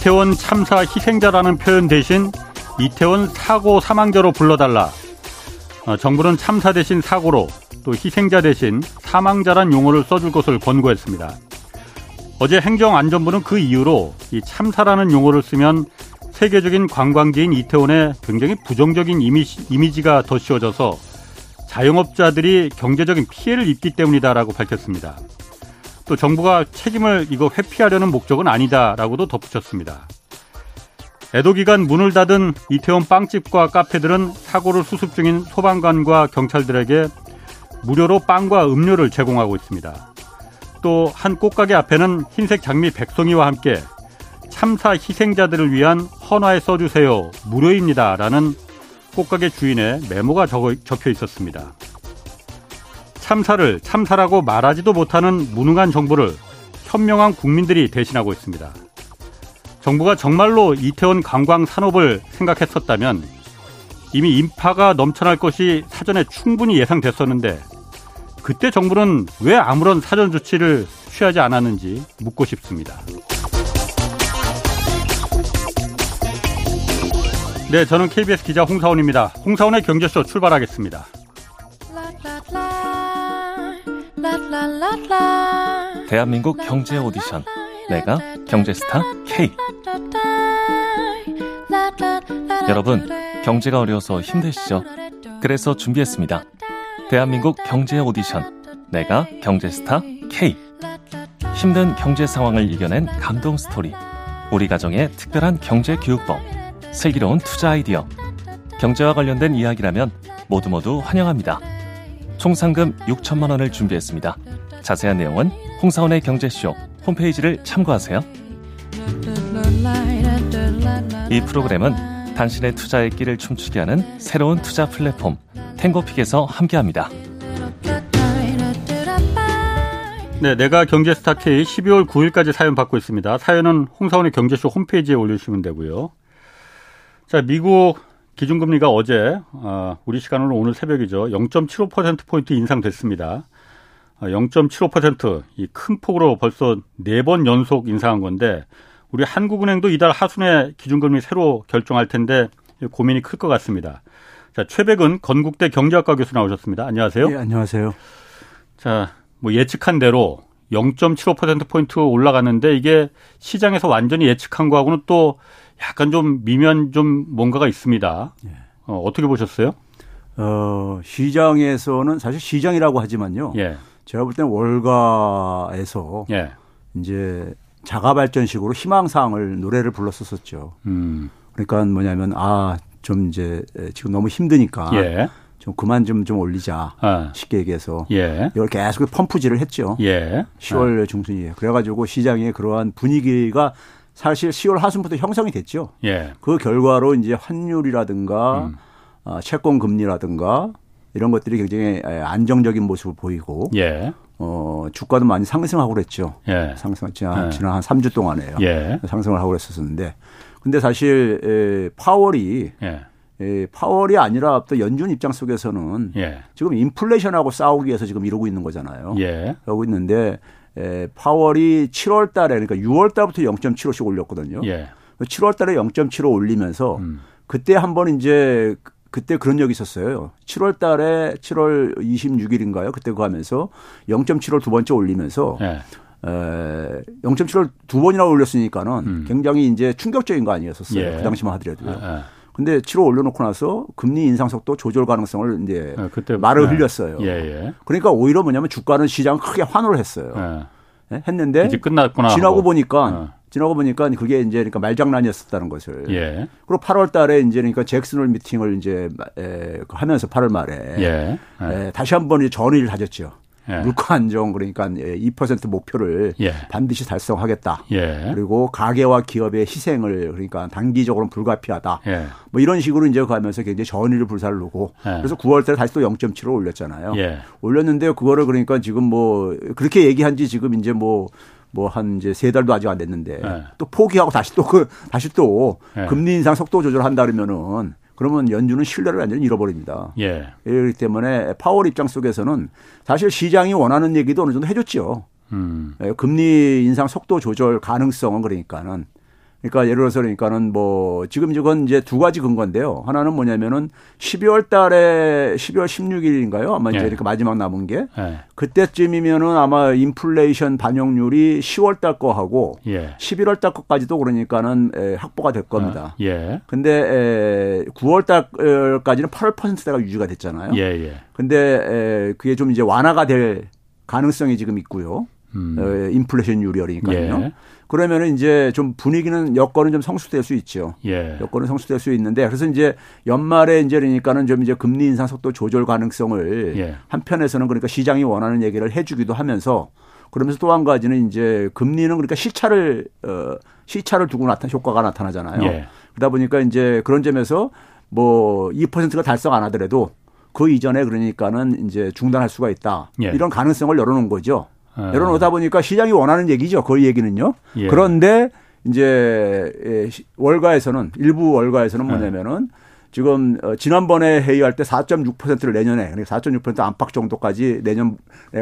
이태원 참사 희생자라는 표현 대신 이태원 사고 사망자로 불러달라. 어, 정부는 참사 대신 사고로 또 희생자 대신 사망자란 용어를 써줄 것을 권고했습니다. 어제 행정안전부는 그 이유로 이 참사라는 용어를 쓰면 세계적인 관광지인 이태원에 굉장히 부정적인 이미지, 이미지가 더 씌워져서 자영업자들이 경제적인 피해를 입기 때문이다라고 밝혔습니다. 또 정부가 책임을 이거 회피하려는 목적은 아니다라고도 덧붙였습니다. 애도 기간 문을 닫은 이태원 빵집과 카페들은 사고를 수습 중인 소방관과 경찰들에게 무료로 빵과 음료를 제공하고 있습니다. 또 한 꽃가게 앞에는 흰색 장미 백송이와 함께 참사 희생자들을 위한 헌화에 써주세요. 무료입니다 라는 꽃가게 주인의 메모가 적혀 있었습니다. 참사를 참사라고 말하지도 못하는 무능한 정부를 현명한 국민들이 대신하고 있습니다. 정부가 정말로 이태원 관광 산업을 생각했었다면 이미 인파가 넘쳐날 것이 사전에 충분히 예상됐었는데 그때 정부는 왜 아무런 사전 조치를 취하지 않았는지 묻고 싶습니다. 네, 저는 KBS 기자 홍사원입니다. 홍사원의 경제쇼 출발하겠습니다. 대한민국 경제 오디션. 내가 경제스타 K. 여러분 경제가 어려워서 힘드시죠? 그래서 준비했습니다. 대한민국 경제 오디션. 내가 경제스타 K. 힘든 경제 상황을 이겨낸 감동 스토리. 우리 가정의 특별한 경제 교육법. 슬기로운 투자 아이디어. 경제와 관련된 이야기라면 모두 모두 환영합니다. 총 상금 6천만 원을 준비했습니다. 자세한 내용은 홍사원의 경제쇼 홈페이지를 참고하세요. 이 프로그램은 당신의 투자의 끼를 춤추게 하는 새로운 투자 플랫폼 탱고픽에서 함께합니다. 네, 내가 경제스타 K 12월 9일까지 사연 받고 있습니다. 사연은 홍사원의 경제쇼 홈페이지에 올려주시면 되고요. 자, 미국 기준금리가 어제 어, 우리 시간으로 오늘 새벽이죠. 0.75% 포인트 인상됐습니다. 0.75%이 큰 폭으로 벌써 네 번 연속 인상한 건데 우리 한국은행도 이달 하순에 기준금리 새로 결정할 텐데 고민이 클 것 같습니다. 자, 최백은 건국대 경제학과 교수 나오셨습니다. 안녕하세요. 네, 안녕하세요. 자, 뭐 예측한 대로 0.75%포인트 올라갔는데 이게 시장에서 완전히 예측한 거하고는 또 약간 좀 미면 좀 뭔가가 있습니다. 예. 어, 어떻게 보셨어요? 어, 시장에서는 사실 시장이라고 하지만요. 예. 제가 볼 때는 월가에서 예. 이제 자가 발전식으로 희망 사항을 노래를 불렀었었죠. 음. 그러니까 뭐냐면 아 좀 이제 지금 너무 힘드니까 예. 좀 그만 좀 좀 올리자 아. 쉽게 얘기해서 예. 이걸 계속 펌프질을 했죠. 예. 10월 아. 중순이에 그래가지고 시장의 그러한 분위기가 사실 10월 하순부터 형성이 됐죠. 예. 그 결과로 이제 환율이라든가 음. 어, 채권 금리라든가 이런 것들이 굉장히 안정적인 모습을 보이고 예. 어, 주가도 많이 상승하고 그랬죠. 예. 상승 지난, 예. 지난 한 3주 동안에요. 예. 상승을 하고 그랬었는데 근데 사실 에, 파월이 예. 에, 파월이 아니라 또 연준 입장 속에서는 예. 지금 인플레이션하고 싸우기 위해서 지금 이러고 있는 거잖아요. 예. 그러고 있는데 에, 파월이 7월 달에 그러니까 6월 달부터 0.75씩 올렸거든요. 예. 7월 달에 0.75 올리면서 음. 그때 한번 이제 그때 그런 적이 있었어요. 7월 달에 7월 26일인가요? 그때 그거 하면서 0.75를 두 번째 올리면서 네. 에, 0.75를 두 번이나 올렸으니까는 음. 굉장히 이제 충격적인 거 아니었었어요. 예. 그 당시만 하더라도요. 예. 근데 7월 올려놓고 나서 금리 인상 속도 조절 가능성을 이제 예, 그때 말을 네. 흘렸어요. 예, 예. 그러니까 오히려 뭐냐면 주가는 시장 크게 환호를 했어요. 예. 네? 했는데 이제 끝났구나 지나고 하고. 보니까 어. 지나고 보니까 그게 이제 그러니까 말장난이었었다는 것을. 예. 그리고 8월 달에 이제 그러니까 잭슨홀 미팅을 이제 에, 하면서 8월 말에 예. 에, 다시 한번 전의를 다졌죠. 예. 물가 안정 그러니까 2% 목표를 예. 반드시 달성하겠다. 예. 그리고 가계와 기업의 희생을 그러니까 단기적으로는 불가피하다. 예. 뭐 이런 식으로 이제 가면서 굉장히 전의를 불살르고 예. 그래서 9월 달에 다시 또 0.7로 올렸잖아요. 예. 올렸는데 그거를 그러니까 지금 뭐 그렇게 얘기한 지 지금 이제 뭐 뭐한 이제 세 달도 아직 안 됐는데 네. 또 포기하고 다시 또 그 다시 또 네. 금리 인상 속도 조절한다 그러면은 그러면 연준은 신뢰를 완전히 잃어버립니다. 예. 그렇기 때문에 파월 입장 속에서는 사실 시장이 원하는 얘기도 어느 정도 해줬죠. 음. 예, 금리 인상 속도 조절 가능성은 그러니까는 그러니까 예를 들어서 그러니까는 뭐 지금 이건 이제 두 가지 근거인데요. 하나는 뭐냐면은 12월 달에 12월 16일인가요? 아마 이제 예. 이렇게 마지막 남은 게 예. 그때쯤이면은 아마 인플레이션 반영률이 10월 달 거하고 예. 11월 달 거까지도 그러니까는 에, 확보가 될 겁니다. 아, 예. 근데 에, 9월 달까지는 8%대가 유지가 됐잖아요. 예, 예. 근데 에, 그게 좀 이제 완화가 될 가능성이 지금 있고요. 음. 어, 인플레이션율이니까요. 예. 그러면은 이제 좀 분위기는 여건은 좀 성숙될 수 있죠. 예. 여건은 성숙될 수 있는데 그래서 이제 연말에 이제 그러니까는 좀 이제 금리 인상 속도 조절 가능성을 예. 한편에서는 그러니까 시장이 원하는 얘기를 해주기도 하면서 그러면서 또 한 가지는 이제 금리는 그러니까 시차를 어 시차를 두고 나타 효과가 나타나잖아요. 예. 그러다 보니까 이제 그런 점에서 뭐 2%가 달성 안 하더라도 그 이전에 그러니까는 이제 중단할 수가 있다. 예. 이런 가능성을 열어놓은 거죠. 예. 열어놓다 보니까 시장이 원하는 얘기죠. 그 얘기는요. 예. 그런데 이제 예, 월가에서는 일부 월가에서는 예. 뭐냐면은 지금 어, 지난번에 회의할 때 4.6%를 내년에 그러니까 4.6% 안팎 정도까지 내년에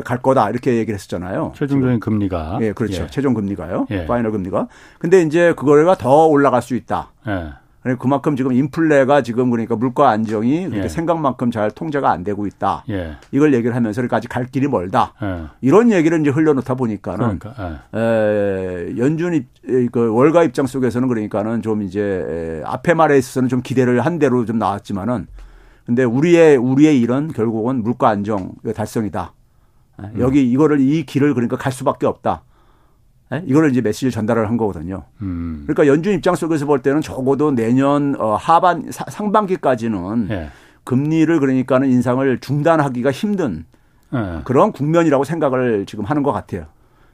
갈 거다 이렇게 얘기를 했었잖아요. 최종적인 금리가. 예, 그렇죠. 예. 최종 금리가요. 예. 파이널 금리가. 근데 이제 그거가 더 올라갈 수 있다. 예. 그만큼 지금 인플레가 지금 그러니까 물가 안정이 예. 생각만큼 잘 통제가 안 되고 있다. 예. 이걸 얘기를 하면서 그러니까 아직 갈 길이 멀다. 예. 이런 얘기를 이제 흘려놓다 보니까는 그러니까, 예. 에, 연준 입, 그 월가 입장 속에서는 그러니까는 좀 이제 앞에 말에 있어서는 좀 기대를 한 대로 좀 나왔지만은 근데 우리의 우리의 일은 결국은 물가 안정 달성이다. 음. 여기 이거를 이 길을 그러니까 갈 수밖에 없다. 네? 이거를 이제 메시지를 전달을 한 거거든요. 음. 그러니까 연준 입장 속에서 볼 때는 적어도 내년 어, 하반 상반기까지는 예. 금리를 그러니까는 인상을 중단하기가 힘든 예. 그런 국면이라고 생각을 지금 하는 것 같아요.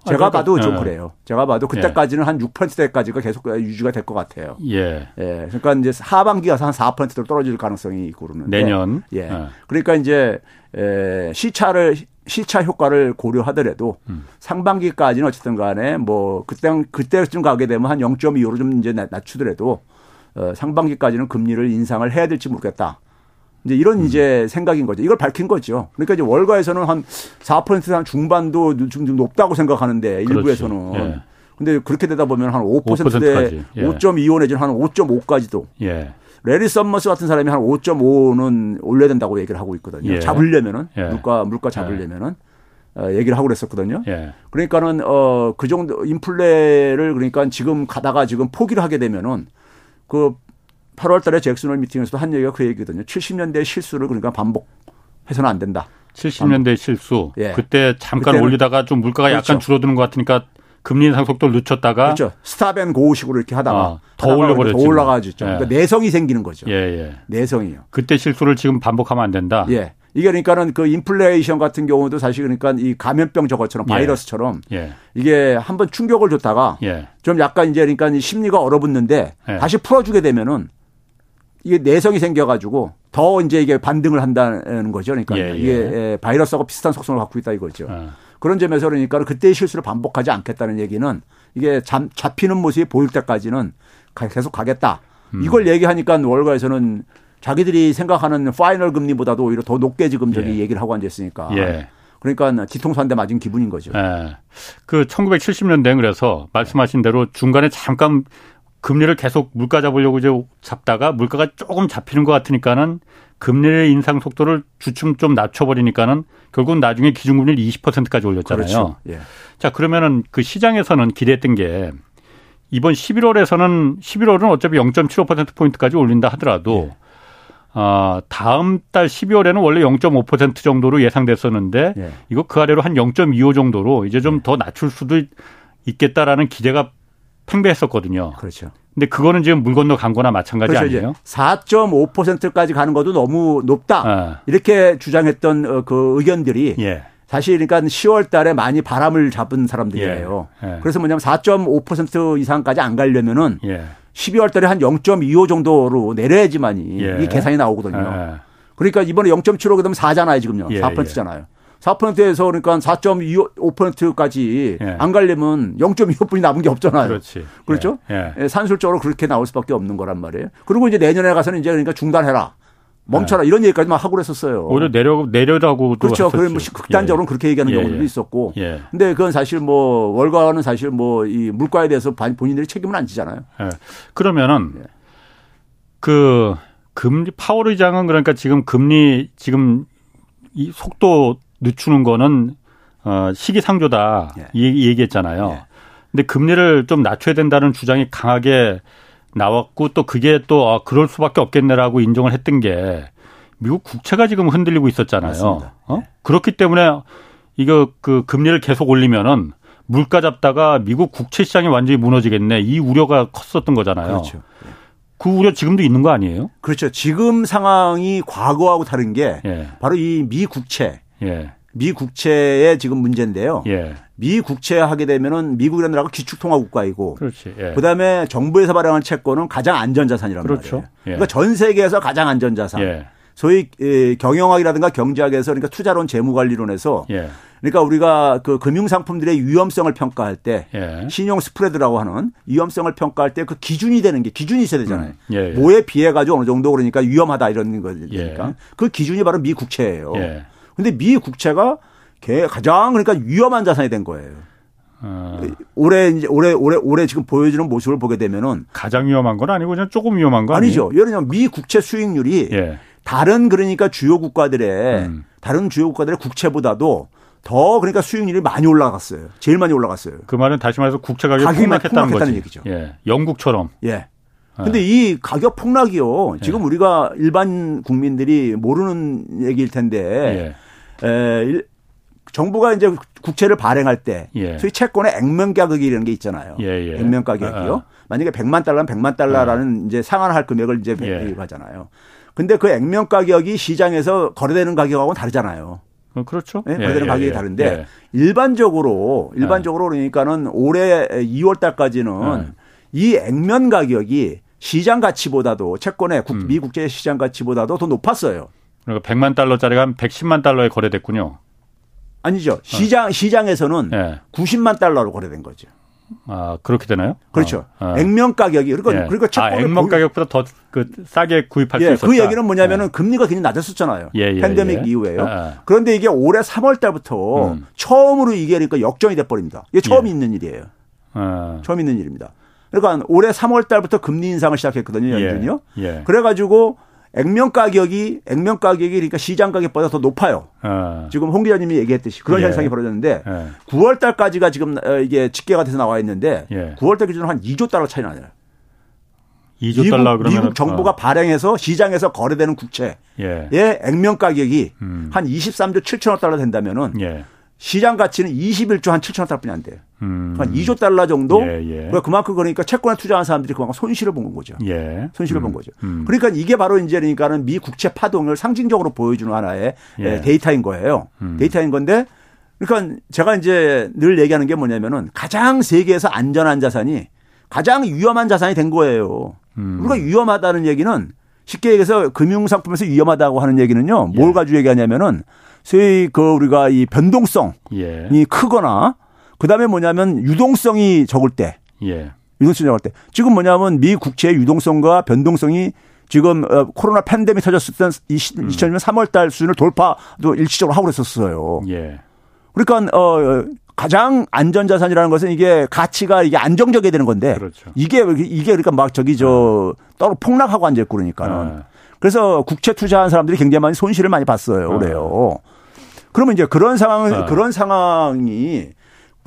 제가 아, 그러니까, 봐도 좀 예. 그래요. 제가 봐도 그때까지는 예. 한 6%대까지가 계속 유지가 될 것 같아요. 예. 예. 그러니까 이제 하반기 가서 한 4%로 떨어질 가능성이 있고 그러는데. 내년. 예. 예. 그러니까 이제 에, 시차를 시차 효과를 고려하더라도 음. 상반기까지는 어쨌든 간에 뭐 그때 그때쯤 가게 되면 한 0.25로 좀 이제 낮추더라도 어, 상반기까지는 금리를 인상을 해야 될지 모르겠다. 이제 이런 음. 이제 생각인 거죠. 이걸 밝힌 거죠. 그러니까 이제 월가에서는 한 4%한 중반도 좀 높다고 생각하는데 일부에서는. 예. 근데 그렇게 되다 보면 한 5%대 5.25 내지는 한 5.5까지도 예. 레리 썸머스 같은 사람이 한 5.5는 올려야 된다고 얘기를 하고 있거든요. 예. 잡으려면은 예. 물가 물가 잡으려면은 어, 얘기를 하고 그랬었거든요. 예. 그러니까는 어 그 정도 인플레를 그러니까 지금 가다가 지금 포기를 하게 되면은 그 8월 달에 잭슨홀 미팅에서도 한 얘기가 그 얘기거든요. 70년대 실수를 그러니까 반복해서는 안 된다. 70년대 실수. 예. 그때 잠깐 올리다가 좀 물가가 그렇죠. 약간 줄어드는 것 같으니까 금리 인상 속도를 늦췄다가 그렇죠. stop and go식으로 이렇게 하다가 아, 더 올려버렸죠. 더 올라가죠. 예. 그러니까 내성이 생기는 거죠. 예, 예. 내성이요. 그때 실수를 지금 반복하면 안 된다. 예. 이게 그러니까는 그 인플레이션 같은 경우도 사실 그러니까 이 감염병 저것처럼 예. 바이러스처럼 예. 이게 한번 충격을 줬다가 예. 좀 약간 이제 그러니까 심리가 얼어붙는데 예. 다시 풀어주게 되면은 이게 내성이 생겨가지고 더 이제 이게 반등을 한다는 거죠. 그러니까 예, 이게 바이러스하고 비슷한 속성을 갖고 있다 이거죠. 아. 그런 점에서 그러니까 그때의 실수를 반복하지 않겠다는 얘기는 이게 잠, 잡히는 모습이 보일 때까지는 계속 가겠다. 음. 이걸 얘기하니까 월가에서는 자기들이 생각하는 파이널 금리보다도 오히려 더 높게 지금 저기 예. 얘기를 하고 앉았으니까. 예. 그러니까 뒤통수 한 대 맞은 기분인 거죠. 예. 그 1970년대 그래서 말씀하신 대로 중간에 잠깐 금리를 계속 물가 잡으려고 이제 잡다가 물가가 조금 잡히는 것 같으니까는 금리의 인상 속도를 주춤 좀 낮춰버리니까는 결국 나중에 기준금리를 20%까지 올렸잖아요. 그렇죠. 예. 자 그러면은 그 시장에서는 기대했던 게 이번 11월에서는 11월은 어차피 0.75% 포인트까지 올린다 하더라도 예. 어, 다음 달 12월에는 원래 0.5% 정도로 예상됐었는데 예. 이거 그 아래로 한 0.25 정도로 이제 좀더 예. 낮출 수도 있겠다라는 기대가 팽배했었거든요. 그렇죠. 근데 그거는 지금 물 건너 간 거나 마찬가지 그렇죠. 아니에요? 4.5%까지 가는 것도 너무 높다. 아. 이렇게 주장했던 어, 그 의견들이 예. 사실 그러니까 10월 달에 많이 바람을 잡은 사람들이에요. 예. 예. 그래서 뭐냐면 4.5% 이상까지 안 가려면은 예. 12월 달에 한 0.25 정도로 내려야지만이 예. 이 계산이 나오거든요. 예. 그러니까 이번에 0.75 그러면 4잖아요, 지금요. 4%잖아요. 4%에서 그러니까 4.25%까지 예. 안 가려면 0.25분이 남은 게 없잖아요. 그렇지. 그렇죠? 예. 예. 산술적으로 그렇게 나올 수밖에 없는 거란 말이에요. 그리고 이제 내년에 가서는 이제 그러니까 중단해라. 멈춰라 네. 이런 얘기까지 막 하고 그랬었어요. 오히려 내려 내려라고 그렇죠. 그래 뭐 극단적으로 예. 그렇게 얘기하는 예. 경우도 있었고. 예. 근데 그건 사실 뭐 월가는 사실 뭐 이 물가에 대해서 본인들이 책임은 안 지잖아요. 예. 그러면은 예. 그 금리 파월 의장은 그러니까 지금 금리 지금 이 속도 늦추는 거는 어 시기상조다 예. 이 얘기했잖아요. 예. 근데 금리를 좀 낮춰야 된다는 주장이 강하게 나왔고 또 그게 또 아, 그럴 수밖에 없겠네라고 인정을 했던 게 미국 국채가 지금 흔들리고 있었잖아요. 어? 네. 그렇기 때문에 이거 그 금리를 계속 올리면은 물가 잡다가 미국 국채 시장이 완전히 무너지겠네. 이 우려가 컸었던 거잖아요. 그렇죠. 네. 그 우려 지금도 있는 거 아니에요? 그렇죠. 지금 상황이 과거하고 다른 게 예. 바로 이 미 국채. 예. 미 국채의 지금 문제인데요. 예. 미 국채 하게 되면은 미국이라는 나라가 기축통화 국가이고, 그렇지. 예. 그다음에 정부에서 발행한 채권은 가장 안전자산이란 그렇죠. 말이에요. 예. 그러니까 전 세계에서 가장 안전자산. 예. 소위 경영학이라든가 경제학에서 그러니까 투자론 재무관리론에서 예. 그러니까 우리가 그 금융 상품들의 위험성을 평가할 때 예. 신용 스프레드라고 하는 위험성을 평가할 때 그 기준이 되는 게 기준이 있어야 되잖아요. 음. 예, 예. 뭐에 비해 가지고 어느 정도 그러니까 위험하다 이런 거니까 예. 그 기준이 바로 미 국채예요. 근데 미 국채가 가장 그러니까 위험한 자산이 된 거예요. 어. 올해 이제 올해 올해 올해 지금 보여지는 모습을 보게 되면은 가장 위험한 건 아니고 그냥 조금 위험한 거 아니죠. 예를 들면 미 국채 수익률이 예. 다른 그러니까 주요 국가들의 음. 다른 주요 국가들의 국채보다도 더 그러니까 수익률이 많이 올라갔어요. 제일 많이 올라갔어요. 그 말은 다시 말해서 국채 가격이 폭락했다는, 폭락했다는 얘기죠. 예. 영국처럼. 예. 근데 예. 이 가격 폭락이요. 지금 예. 우리가 일반 국민들이 모르는 얘기일 텐데 예. 에, 정부가 이제 국채를 발행할 때 예. 소위 채권의 액면 가격이라는 게 있잖아요. 예, 예. 액면 가격이요. 아, 아. 만약에 100만 달러면 100만 달러라는 아. 이제 상환할 금액을 이제 예. 하잖아요. 근데 그 액면 가격이 시장에서 거래되는 가격하고는 다르잖아요. 어, 그렇죠. 네, 거래되는 가격이 다른데 일반적으로 일반적으로 그러니까는 올해 2월 달까지는 이 액면 가격이 시장 가치보다도 채권의 국, 음. 미 국제 시장 가치보다도 더 높았어요. 그러니까 100만 달러짜리가 한 110만 달러에 거래됐군요. 아니죠. 시장 시장에서는 네. 90만 달러로 거래된 거죠. 아 그렇게 되나요? 그렇죠. 아, 아. 액면 가격이 그러니까 예. 그러니까 아, 액면 가격보다 더 그 싸게 구입할 예, 수 있었다. 그 얘기는 뭐냐면은 예. 금리가 굉장히 낮았었잖아요. 예, 예 팬데믹 예. 이후에요. 그런데 이게 올해 3월 달부터 음. 처음으로 이게 그러니까 역전이 돼 버립니다. 이게 처음 있는 일이에요. 아. 처음 있는 일입니다. 그러니까 올해 3월 달부터 금리 인상을 시작했거든요, 연준이요. 그래 가지고 액면 가격이 액면 가격이 그러니까 시장 가격보다 더 높아요. 어. 지금 홍 기자님이 얘기했듯이 그런 예. 현상이 벌어졌는데 예. 9월 달까지가 지금 어, 이게 집계가 돼서 나와 있는데 예. 9월 달 기준으로 한 2조 달러 차이 나요. 2조 미국, 달러 그러면 미국 정부가 어. 발행해서 시장에서 거래되는 국채의 예. 액면 가격이 음. 한 23조 7천억 달러 된다면은 예. 시장 가치는 21조 한 7천억 달러뿐이 안 돼요. 음. 한 2조 달러 정도. 예, 예. 그러니까 그만큼 그러니까 채권에 투자한 사람들이 그만큼 손실을 본 거죠. 예. 손실을 음. 본 거죠. 음. 그러니까 이게 바로 이제 그러니까는 미 국채 파동을 상징적으로 보여주는 하나의 예. 데이터인 거예요. 음. 데이터인 건데 그러니까 제가 이제 늘 얘기하는 게 뭐냐면은 가장 세계에서 안전한 자산이 가장 위험한 자산이 된 거예요. 음. 우리가 위험하다는 얘기는 쉽게 얘기해서 금융상품에서 위험하다고 하는 얘기는요. 뭘 예. 가지고 얘기하냐면은 소위 그 우리가 이 변동성이 예. 크거나 그 다음에 뭐냐면 유동성이 적을 때. 예. 유동성이 적을 때. 지금 뭐냐면 미 국채의 유동성과 변동성이 지금 어, 코로나 팬데믹 터졌을 때 2020년 3월 달 수준을 돌파도 일시적으로 하고 그랬었어요. 예. 그러니까 어 가장 안전 자산이라는 것은 이게 가치가 이게 안정적이 되는 건데 그렇죠. 이게 이게 그러니까 막 저기 저 네. 떨어 폭락하고 앉아 있고 그러니까는 네. 그래서 국채 투자한 사람들이 굉장히 많이 손실을 많이 봤어요. 네. 그래요. 그러면 이제 그런 상황, 어. 그런 상황이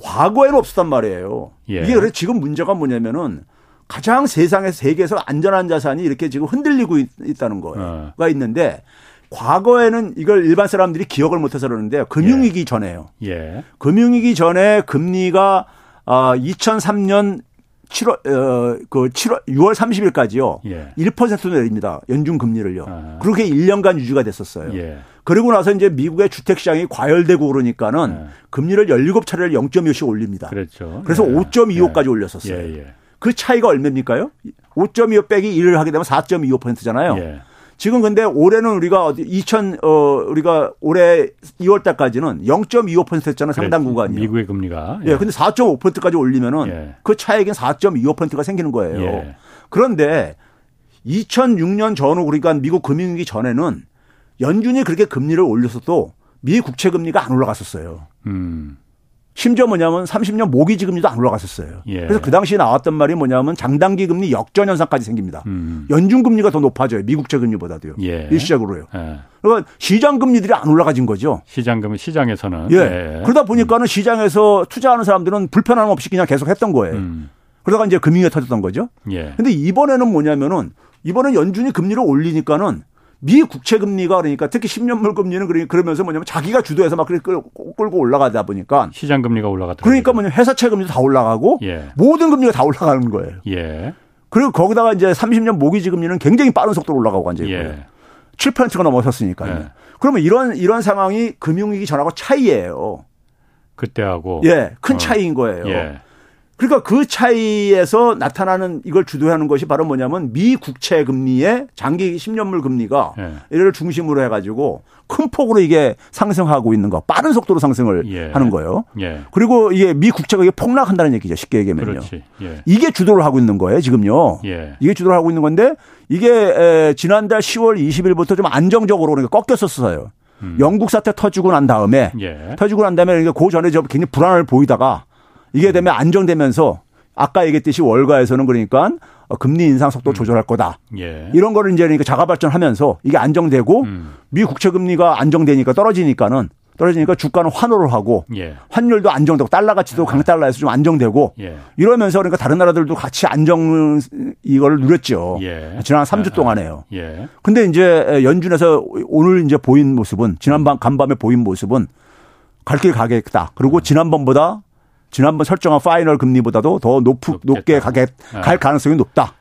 과거에는 없었단 말이에요. 예. 이게 그래 지금 문제가 뭐냐면은 가장 세상에 세계에서 안전한 자산이 이렇게 지금 흔들리고 있, 다는 거가 어. 있는데 과거에는 이걸 일반 사람들이 기억을 못해서 그러는데 금융위기 예. 전에요. 예. 금융위기 전에 금리가 아 2003년 7월 어그 7월 6월 30일까지요. 예. 1% 내립니다. 연중 금리를요. 아. 그렇게 1년간 유지가 됐었어요. 예. 그리고 나서 이제 미국의 주택 시장이 과열되고 그러니까는 예. 금리를 17차례를 0.25씩 올립니다. 그렇죠. 그래서 예. 5.25까지 예. 올렸었어요. 예, 그 차이가 얼마입니까요? 5.25 빼기 1을 하게 되면 4.25%잖아요. 지금 근데 올해는 우리가 어디 2000, 어, 우리가 올해 2월 달까지는 0.25%였잖아요. 상당 구간이. 미국의 금리가. 예. 예 근데 4.5%까지 올리면은 예. 그 차액인 4.25%가 생기는 거예요. 예. 그런데 2006년 전후 그러니까 미국 금융위기 전에는 연준이 그렇게 금리를 올렸어도 미 국채 금리가 안 올라갔었어요. 음. 심지어 뭐냐면 30년 모기지 금리도 안 올라갔었어요. 예. 그래서 그 당시에 나왔던 말이 뭐냐면 장단기 금리 역전 현상까지 생깁니다. 음. 연준 금리가 더 높아져요. 미국채 금리보다도요. 예. 일시적으로요. 예. 그러니까 시장 금리들이 안 올라가진 거죠. 시장 금리 시장에서는. 예. 예. 그러다 보니까는 음. 시장에서 투자하는 사람들은 불편함 없이 그냥 계속 했던 거예요. 음. 그러다가 이제 금융이 터졌던 거죠. 예. 근데 이번에는 뭐냐면은 이번에 연준이 금리를 올리니까는 미 국채 금리가 그러니까 특히 10년물 금리는 그러면서 뭐냐면 자기가 주도해서 막 끌고, 끌고 올라가다 보니까 시장 금리가 올라갔다. 그러니까 뭐냐면 회사채 금리도 다 올라가고 예. 모든 금리가 다 올라가는 거예요. 예. 그리고 거기다가 이제 30년 모기지 금리는 굉장히 빠른 속도로 올라가고 앉아 있고요. 예. 7%가 넘어섰으니까요. 예. 그러면 이런 이런 상황이 금융위기 전하고 차이예요. 그때하고 예, 큰 어. 차이인 거예요. 예. 그러니까 그 차이에서 나타나는 이걸 주도하는 것이 바로 뭐냐면 미 국채 금리의 장기 10년물 금리가 예. 이를 중심으로 해가지고 큰 폭으로 이게 상승하고 있는 거, 빠른 속도로 상승을 예. 하는 거예요. 예. 그리고 이게 미 국채가 이게 폭락한다는 얘기죠. 쉽게 얘기하면요. 예. 이게 주도를 하고 있는 거예요. 지금요. 예. 이게 주도를 하고 있는 건데 이게 에, 지난달 10월 20일부터 좀 안정적으로 그러니까 꺾였었어요. 음. 영국 사태 터지고 난 다음에 예. 터지고 난 다음에 그러니까 그 전에 저 굉장히 불안을 보이다가 이게 되면 안정되면서 아까 얘기했듯이 월가에서는 그러니까 금리 인상 속도 음. 조절할 거다. 예. 이런 거를 이제 그러니까 자가 발전하면서 이게 안정되고 음. 미 국채 금리가 안정되니까 떨어지니까는 떨어지니까 주가는 환호를 하고 예. 환율도 안정되고 달러 가치도 예. 강달러에서 좀 안정되고 예. 이러면서 그러니까 다른 나라들도 같이 안정 이걸 누렸죠. 예. 지난 3주 동안에요. 예. 근데 이제 연준에서 오늘 이제 보인 모습은 지난밤 간밤에 보인 모습은 갈 길 가겠다. 그리고 음. 지난번보다 지난번 설정한 final 금리보다도 더 높, 높게 가게 네. 갈 가능성이 높다.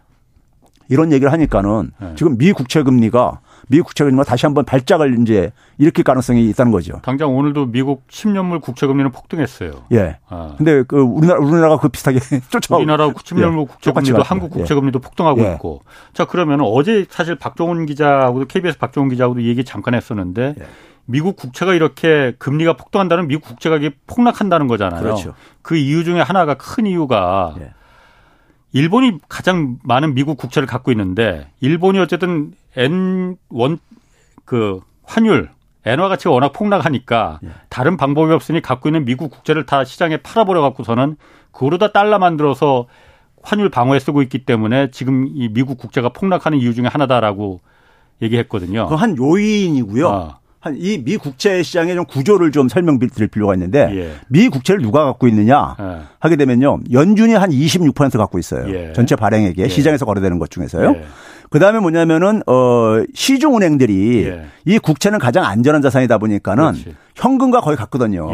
이런 얘기를 하니까는 네. 지금 미 국채 금리가 미 국채 금리가 다시 한번 발작을 이제 일으킬 가능성이 있다는 거죠. 당장 오늘도 미국 10년물 국채 금리는 폭등했어요. 예. 아. 근데 그 우리나라 우리나라가 그 비슷하게 쫓아오고 우리나라 10년물 예. 국채 금리도 한국 국채 금리도 예. 폭등하고 예. 있고. 자, 그러면 어제 사실 박종훈 기자하고도 KBS 박종훈 기자하고도 얘기 잠깐 했었는데 예. 미국 국채가 이렇게 금리가 폭등한다는 미국 국채 가격이 폭락한다는 거잖아요. 그렇죠. 그 이유 중에 하나가 큰 이유가 예. 일본이 가장 많은 미국 국채를 갖고 있는데 일본이 어쨌든 N1 그 환율 엔화 가치가 워낙 폭락하니까 예. 다른 방법이 없으니 갖고 있는 미국 국채를 다 시장에 팔아버려 갖고서는 그거로 다 달러 만들어서 환율 방어에 쓰고 있기 때문에 지금 이 미국 국채가 폭락하는 이유 중에 하나다라고 얘기했거든요. 그한 요인이고요. 아. 이 미 국채 시장의 좀 구조를 좀 설명드릴 필요가 있는데 예. 미 국채를 누가 갖고 있느냐 예. 하게 되면요 연준이 한 26% 갖고 있어요 예. 전체 발행액에 예. 시장에서 거래되는 것 중에서요. 예. 그 다음에 뭐냐면은 어 시중 은행들이 예. 이 국채는 가장 안전한 자산이다 보니까는 그렇지. 현금과 거의 같거든요.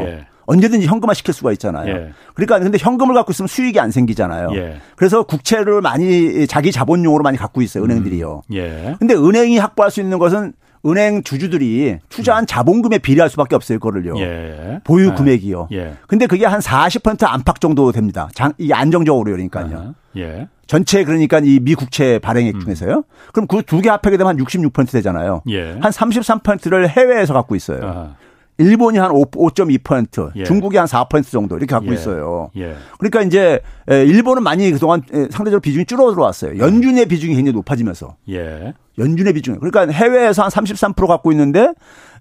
언제든지 현금화 시킬 수가 있잖아요. 예. 그러니까 근데 현금을 갖고 있으면 수익이 안 생기잖아요. 예. 그래서 국채를 많이 자기 자본용으로 많이 갖고 있어요. 은행들이요. 음. 예. 근데 은행이 확보할 수 있는 것은 은행 주주들이 투자한 자본금에 비례할 수밖에 없어요, 그거를요. 예. 보유 예. 금액이요. 예. 근데 그게 한 40% 안팎 정도 됩니다. 장, 이게 안정적으로 그러니까요. 예. 전체 그러니까 이 미국채 발행액 음. 중에서요. 그럼 그 두 개 합하게 되면 한 66% 되잖아요. 예. 한 33%를 해외에서 갖고 있어요. 아하. 일본이 한 5.2%, 예. 중국이 한 4% 정도 이렇게 갖고 예. 있어요. 예. 그러니까 이제 일본은 많이 그동안 상대적으로 비중이 줄어들어왔어요. 연준의 비중이 굉장히 높아지면서. 예. 연준의 비중. 그러니까 해외에서 한 33% 갖고 있는데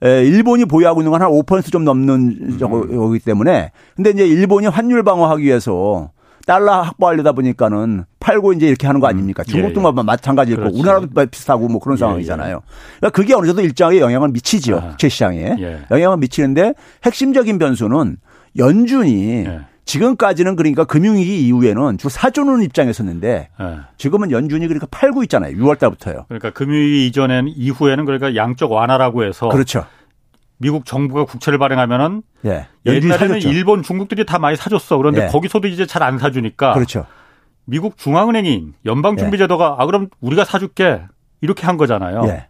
일본이 보유하고 있는 건 한 5%좀 넘는 음. 때문에 근데 이제 일본이 환율 방어하기 위해서 달러 확보하려다 보니까는 팔고 이제 이렇게 하는 거 음. 아닙니까? 중국도 예, 예. 마찬가지일 거고 우리나라도 비슷하고 뭐 그런 예, 상황이잖아요. 그러니까 그게 어느 정도 일정하게 영향을 미치죠. 아. 제 시장에. 예. 영향을 미치는데 핵심적인 변수는 연준이 예. 지금까지는 그러니까 금융위기 이후에는 주 사주는 입장이었었는데 네. 지금은 연준이 그러니까 팔고 있잖아요. 6월 달부터요. 그러니까 금융위기 이전엔 이후에는 그러니까 양적 완화라고 해서 그렇죠. 미국 정부가 국채를 발행하면은 예. 옛날에는 사줬죠. 일본, 중국들이 다 많이 사줬어. 그런데 예. 거기서도 이제 잘 안 사주니까 그렇죠. 미국 중앙은행인 연방준비제도가 예. 아 그럼 우리가 사줄게 이렇게 한 거잖아요. 예.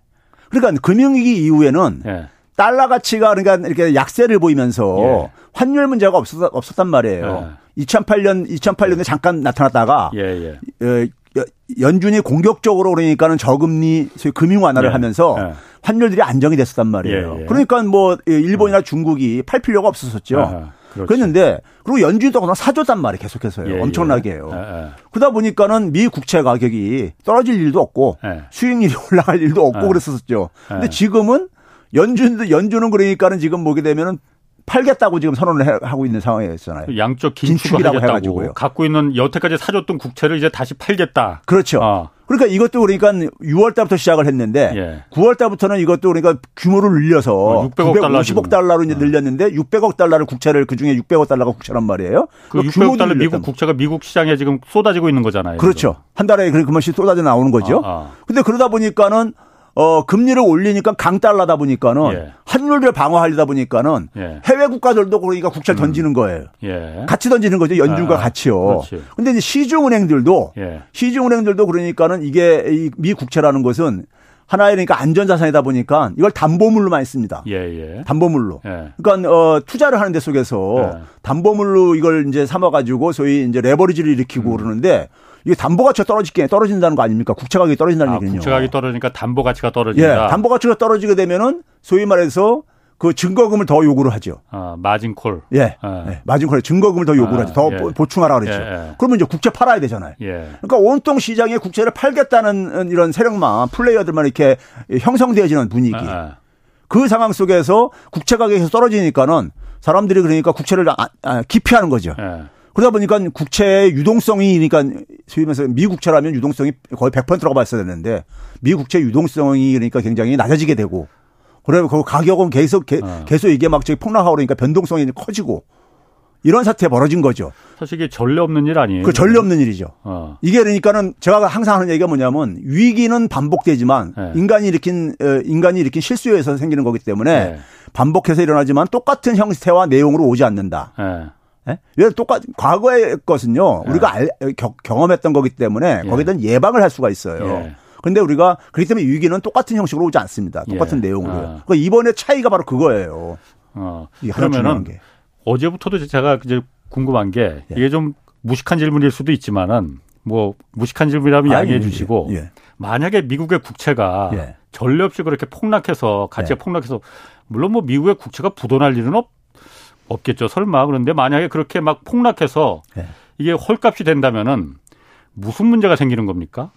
그러니까 금융위기 이후에는 예. 달러 가치가 그러니까 이렇게 약세를 보이면서 예. 환율 문제가 없었, 없었단 말이에요. 2008년 2008년에 잠깐 나타났다가 어, 연준이 공격적으로 그러니까는 저금리 금융 완화를 하면서 환율들이 안정이 됐었단 말이에요. 예, 예. 그러니까 뭐 일본이나 음. 중국이 팔 필요가 없었었죠. 아하. 그렇지. 그랬는데 그리고 연준도 그냥 사줬단 말이에요. 계속해서요. 예, 예. 엄청나게요. 예. 예. 그러다 보니까는 미 국채 가격이 떨어질 일도 없고 예. 수익률이 올라갈 일도 없고 예. 그랬었죠. 근데 지금은 연준도 연준은 그러니까는 지금 보게 되면은 팔겠다고 지금 선언을 하고 있는 상황이었잖아요. 그 양쪽 긴축을 해가지고요. 갖고 있는 여태까지 사줬던 국채를 이제 다시 팔겠다. 그렇죠. 어. 그러니까 이것도 그러니까 6월 달부터 시작을 했는데 예. 9월 달부터는 이것도 그러니까 규모를 늘려서 어, 600억 950억 달러 로 이제 어. 늘렸는데 600억 달러를 국채를 그 중에 600억 달러가 국채란 말이에요. 그 600억 그러니까 달러 미국 국채가 미국 시장에 지금 쏟아지고 있는 거잖아요. 그렇죠. 그래서. 한 달에 그만씩 쏟아져 나오는 거죠. 아, 아. 근데 그러다 보니까는 어, 금리를 올리니까 강달러다 보니까는 예. 환율을 방어하려다 보니까는 예. 해외 국가들도 그러니까 국채를 음. 던지는 거예요. 예. 같이 던지는 거죠. 연준과 아, 같이요. 그렇지. 근데 이제 시중은행들도 예. 시중은행들도 그러니까는 이게 이미 국채라는 것은 하나의 그러니까 안전자산이다 보니까 이걸 담보물로 많이 씁니다. 예, 예. 담보물로. 예. 그러니까 어, 투자를 하는 데 속에서 예. 담보물로 이걸 이제 삼아 가지고 소위 이제 레버리지를 일으키고 음. 그러는데 이게 담보 가치가 떨어지게 떨어진다는 거 아닙니까? 국채 가격이 떨어진다는 아, 얘기는요. 국채 가격이 떨어지니까 담보 가치가 떨어진다. 예, 담보 가치가 떨어지게 되면은 소위 말해서 그 증거금을 더 요구를 하죠. 아, 마진콜. 예. 아. 예. 마진콜에 증거금을 더 요구를 아, 하죠. 더 예. 보충하라 그랬죠. 예, 예. 그러면 이제 국채 팔아야 되잖아요. 예. 그러니까 온통 시장에 국채를 팔겠다는 이런 세력만 플레이어들만 이렇게 형성되어지는 분위기. 아, 아. 그 상황 속에서 국채 가격이 떨어지니까는 사람들이 그러니까 국채를 아, 기피하는 거죠. 예. 그러다 보니까 국채의 유동성이 그러니까 소위 말해서 미 국채라면 유동성이 거의 100%라고 봤어야 되는데 미 국채 유동성이 그러니까 굉장히 낮아지게 되고 그러면 그 가격은 계속 개, 어. 계속 이게 막 저기 폭락하고 그러니까 변동성이 커지고 이런 사태가 벌어진 거죠. 사실 이게 전례 없는 일 아니에요? 그 전례 없는 일이죠. 어. 이게 그러니까는 제가 항상 하는 얘기가 뭐냐면 위기는 반복되지만 네. 인간이 일으킨 어, 인간이 일으킨 실수에서 생기는 거기 때문에 네. 반복해서 일어나지만 똑같은 형태와 내용으로 오지 않는다. 네. 예? 왜 똑같 과거의 것은요 우리가 알, 경험했던 거기 때문에 예. 거기에 대한 예방을 할 수가 있어요. 예. 그런데 우리가 그렇기 때문에 위기는 똑같은 형식으로 오지 않습니다. 똑같은 예. 내용으로요. 아. 그러니까 이번에 차이가 바로 그거예요. 어. 그러면은 어제부터도 제가 이제 궁금한 게 예. 이게 좀 무식한 질문일 수도 있지만은 뭐 무식한 질문이라면 양해해 주시고 예. 만약에 미국의 국채가 전례 없이 그렇게 폭락해서 가치가 폭락해서 물론 뭐 미국의 국채가 부도날 일은 없. 없겠죠. 설마. 그런데 만약에 그렇게 막 폭락해서 네. 이게 헐값이 된다면은 무슨 문제가 생기는 겁니까?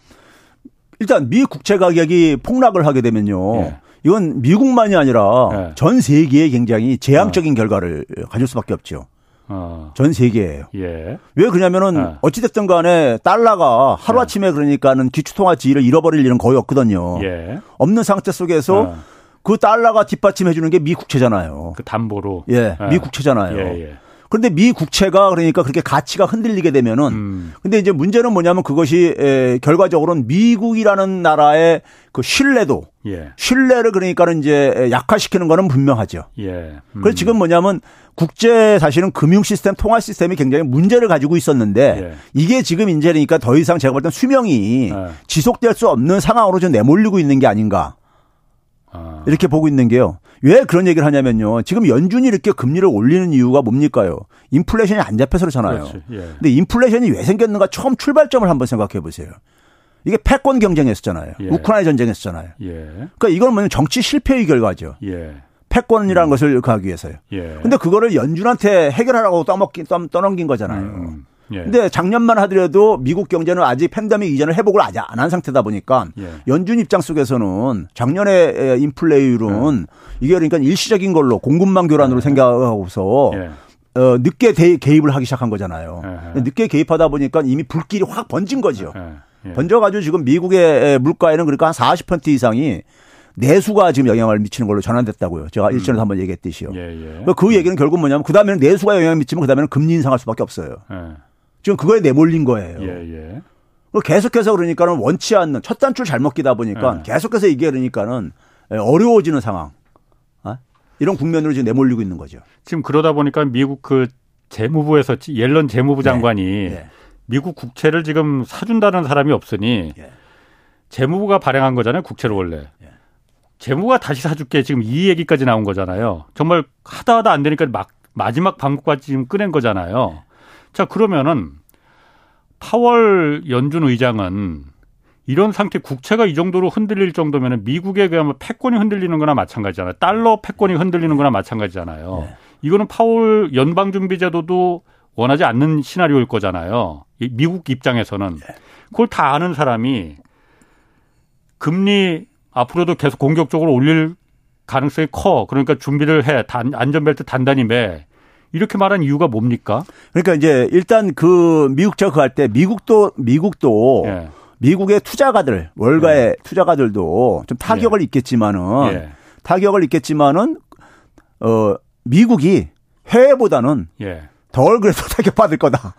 일단 미 국채 가격이 폭락을 하게 되면요. 네. 이건 미국만이 아니라 네. 전 세계에 굉장히 재앙적인 어. 결과를 가질 수밖에 없죠. 어. 전 세계에요. 예. 왜 그러냐면은 어. 어찌 됐든 간에 달러가 하루아침에 그러니까는 기축통화 지위를 잃어버릴 일은 거의 없거든요. 예. 없는 상태 속에서 어. 그 달러가 뒷받침해 주는 게 미 국채잖아요. 그 담보로. 예, 미 국채잖아요. 예, 예. 그런데 미 국채가 그러니까 그렇게 가치가 흔들리게 되면은 음. 근데 이제 문제는 뭐냐면 그것이 에, 결과적으로는 미국이라는 나라의 그 신뢰도 예. 신뢰를 그러니까는 이제 약화시키는 거는 분명하죠. 예. 음. 그래서 지금 뭐냐면 국제 사실은 금융 시스템 통화 시스템이 굉장히 문제를 가지고 있었는데 예. 이게 지금 이제 그러니까 더 이상 제가 볼 땐 수명이 예. 지속될 수 없는 상황으로 좀 내몰리고 있는 게 아닌가. 아. 이렇게 보고 있는 게요. 왜 그런 얘기를 하냐면요. 지금 연준이 이렇게 금리를 올리는 이유가 뭡니까요? 인플레이션이 안 잡혀서 그렇잖아요. 예. 근데 인플레이션이 왜 생겼는가 처음 출발점을 한번 생각해 보세요. 이게 패권 경쟁이었잖아요. 예. 우크라이나 전쟁이었잖아요. 예. 그러니까 이건 뭐냐면 정치 실패의 결과죠. 예. 패권이라는 음. 것을 가기 위해서요. 예. 근데 그거를 연준한테 해결하라고 떠먹기 떠넘긴 거잖아요. 음. 예. 근데 작년만 하더라도 미국 경제는 아직 팬데믹 이전을 회복을 아직 안 한 상태다 보니까 예. 연준 입장 속에서는 작년에 인플레이율은 예. 이게 그러니까 일시적인 걸로 공급망 교란으로 예. 생각하고서 예. 어, 늦게 대, 개입을 하기 시작한 거잖아요. 예. 늦게 개입하다 보니까 이미 불길이 확 번진 거죠. 번져가지고 지금 미국의 물가에는 그러니까 한 40% 이상이 내수가 지금 영향을 미치는 걸로 전환됐다고요. 제가 음. 일전에도 한번 얘기했듯이요. 예, 예. 그 얘기는 결국 뭐냐면 그 다음에는 내수가 영향을 미치면 그 다음에는 금리 인상할 수밖에 없어요. 예. 지금 그거에 내몰린 거예요. 예, 예. 계속해서 그러니까는 원치 않는 첫 단추를 잘못 끼다 보니까 예. 계속해서 이게 그러니까는 어려워지는 상황. 어? 이런 국면으로 지금 내몰리고 있는 거죠. 지금 그러다 보니까 미국 그 재무부에서 옐런 재무부 네. 장관이 네. 미국 국채를 지금 사준다는 사람이 없으니 예. 재무부가 발행한 거잖아요. 국채를 원래. 예. 재무가 다시 사줄게 지금 이 얘기까지 나온 거잖아요. 정말 하다 하다 안 되니까 막 마지막 방법까지 지금 꺼낸 거잖아요. 자, 그러면은 파월 연준 의장은 이런 상태 국채가 이 정도로 흔들릴 정도면은 미국의 그야말 패권이 흔들리는 거나 마찬가지잖아요. 달러 패권이 흔들리는 거나 마찬가지잖아요. 네. 이거는 파월 연방준비제도도 원하지 않는 시나리오일 거잖아요. 미국 입장에서는 그걸 다 아는 사람이 금리 앞으로도 계속 공격적으로 올릴 가능성이 커. 그러니까 준비를 해. 단, 안전벨트 단단히 매. 이렇게 말한 이유가 뭡니까? 그러니까 이제 일단 그 미국 저그할 때 미국도 미국도 예. 미국의 투자가들 월가의 예. 투자가들도 좀 타격을 예. 입겠지만은 예. 타격을 입겠지만은 어 미국이 해외보다는 예. 덜 그래도 타격받을 거다.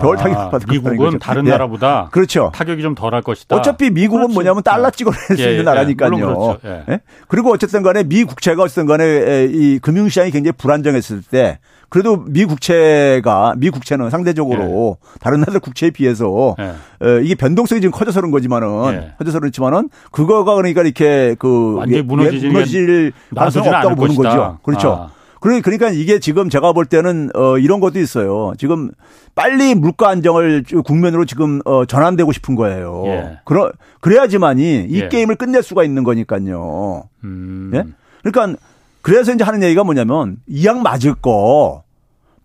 덜 아, 타격받을 거다. 미국은 다른 예. 나라보다 그렇죠. 타격이 좀 덜 할 것이다. 어차피 미국은 그렇지. 뭐냐면 달러 찍어낼 수 예, 있는 예, 나라니까요. 그렇죠. 예. 그리고 어쨌든 간에 미 국채가 어쨌든 간에 이 금융시장이 굉장히 불안정했을 때 그래도 미 국채가 미 국채는 상대적으로 예. 다른 나라 국채에 비해서 예. 어, 이게 변동성이 지금 커져서 그런 거지만은 예. 커져서 그렇지만은 그거가 그러니까 이렇게 그 완전히 무너질 가능성이 없다고 보는 것이다. 거죠. 그렇죠. 아. 그러니까 이게 지금 제가 볼 때는 어 이런 것도 있어요. 지금 빨리 물가 안정을 국면으로 지금 어 전환되고 싶은 거예요. 예. 그러 그래야지만이 이 예. 게임을 끝낼 수가 있는 거니까요. 음. 예? 그러니까 그래서 이제 하는 얘기가 뭐냐면 이약 맞을 거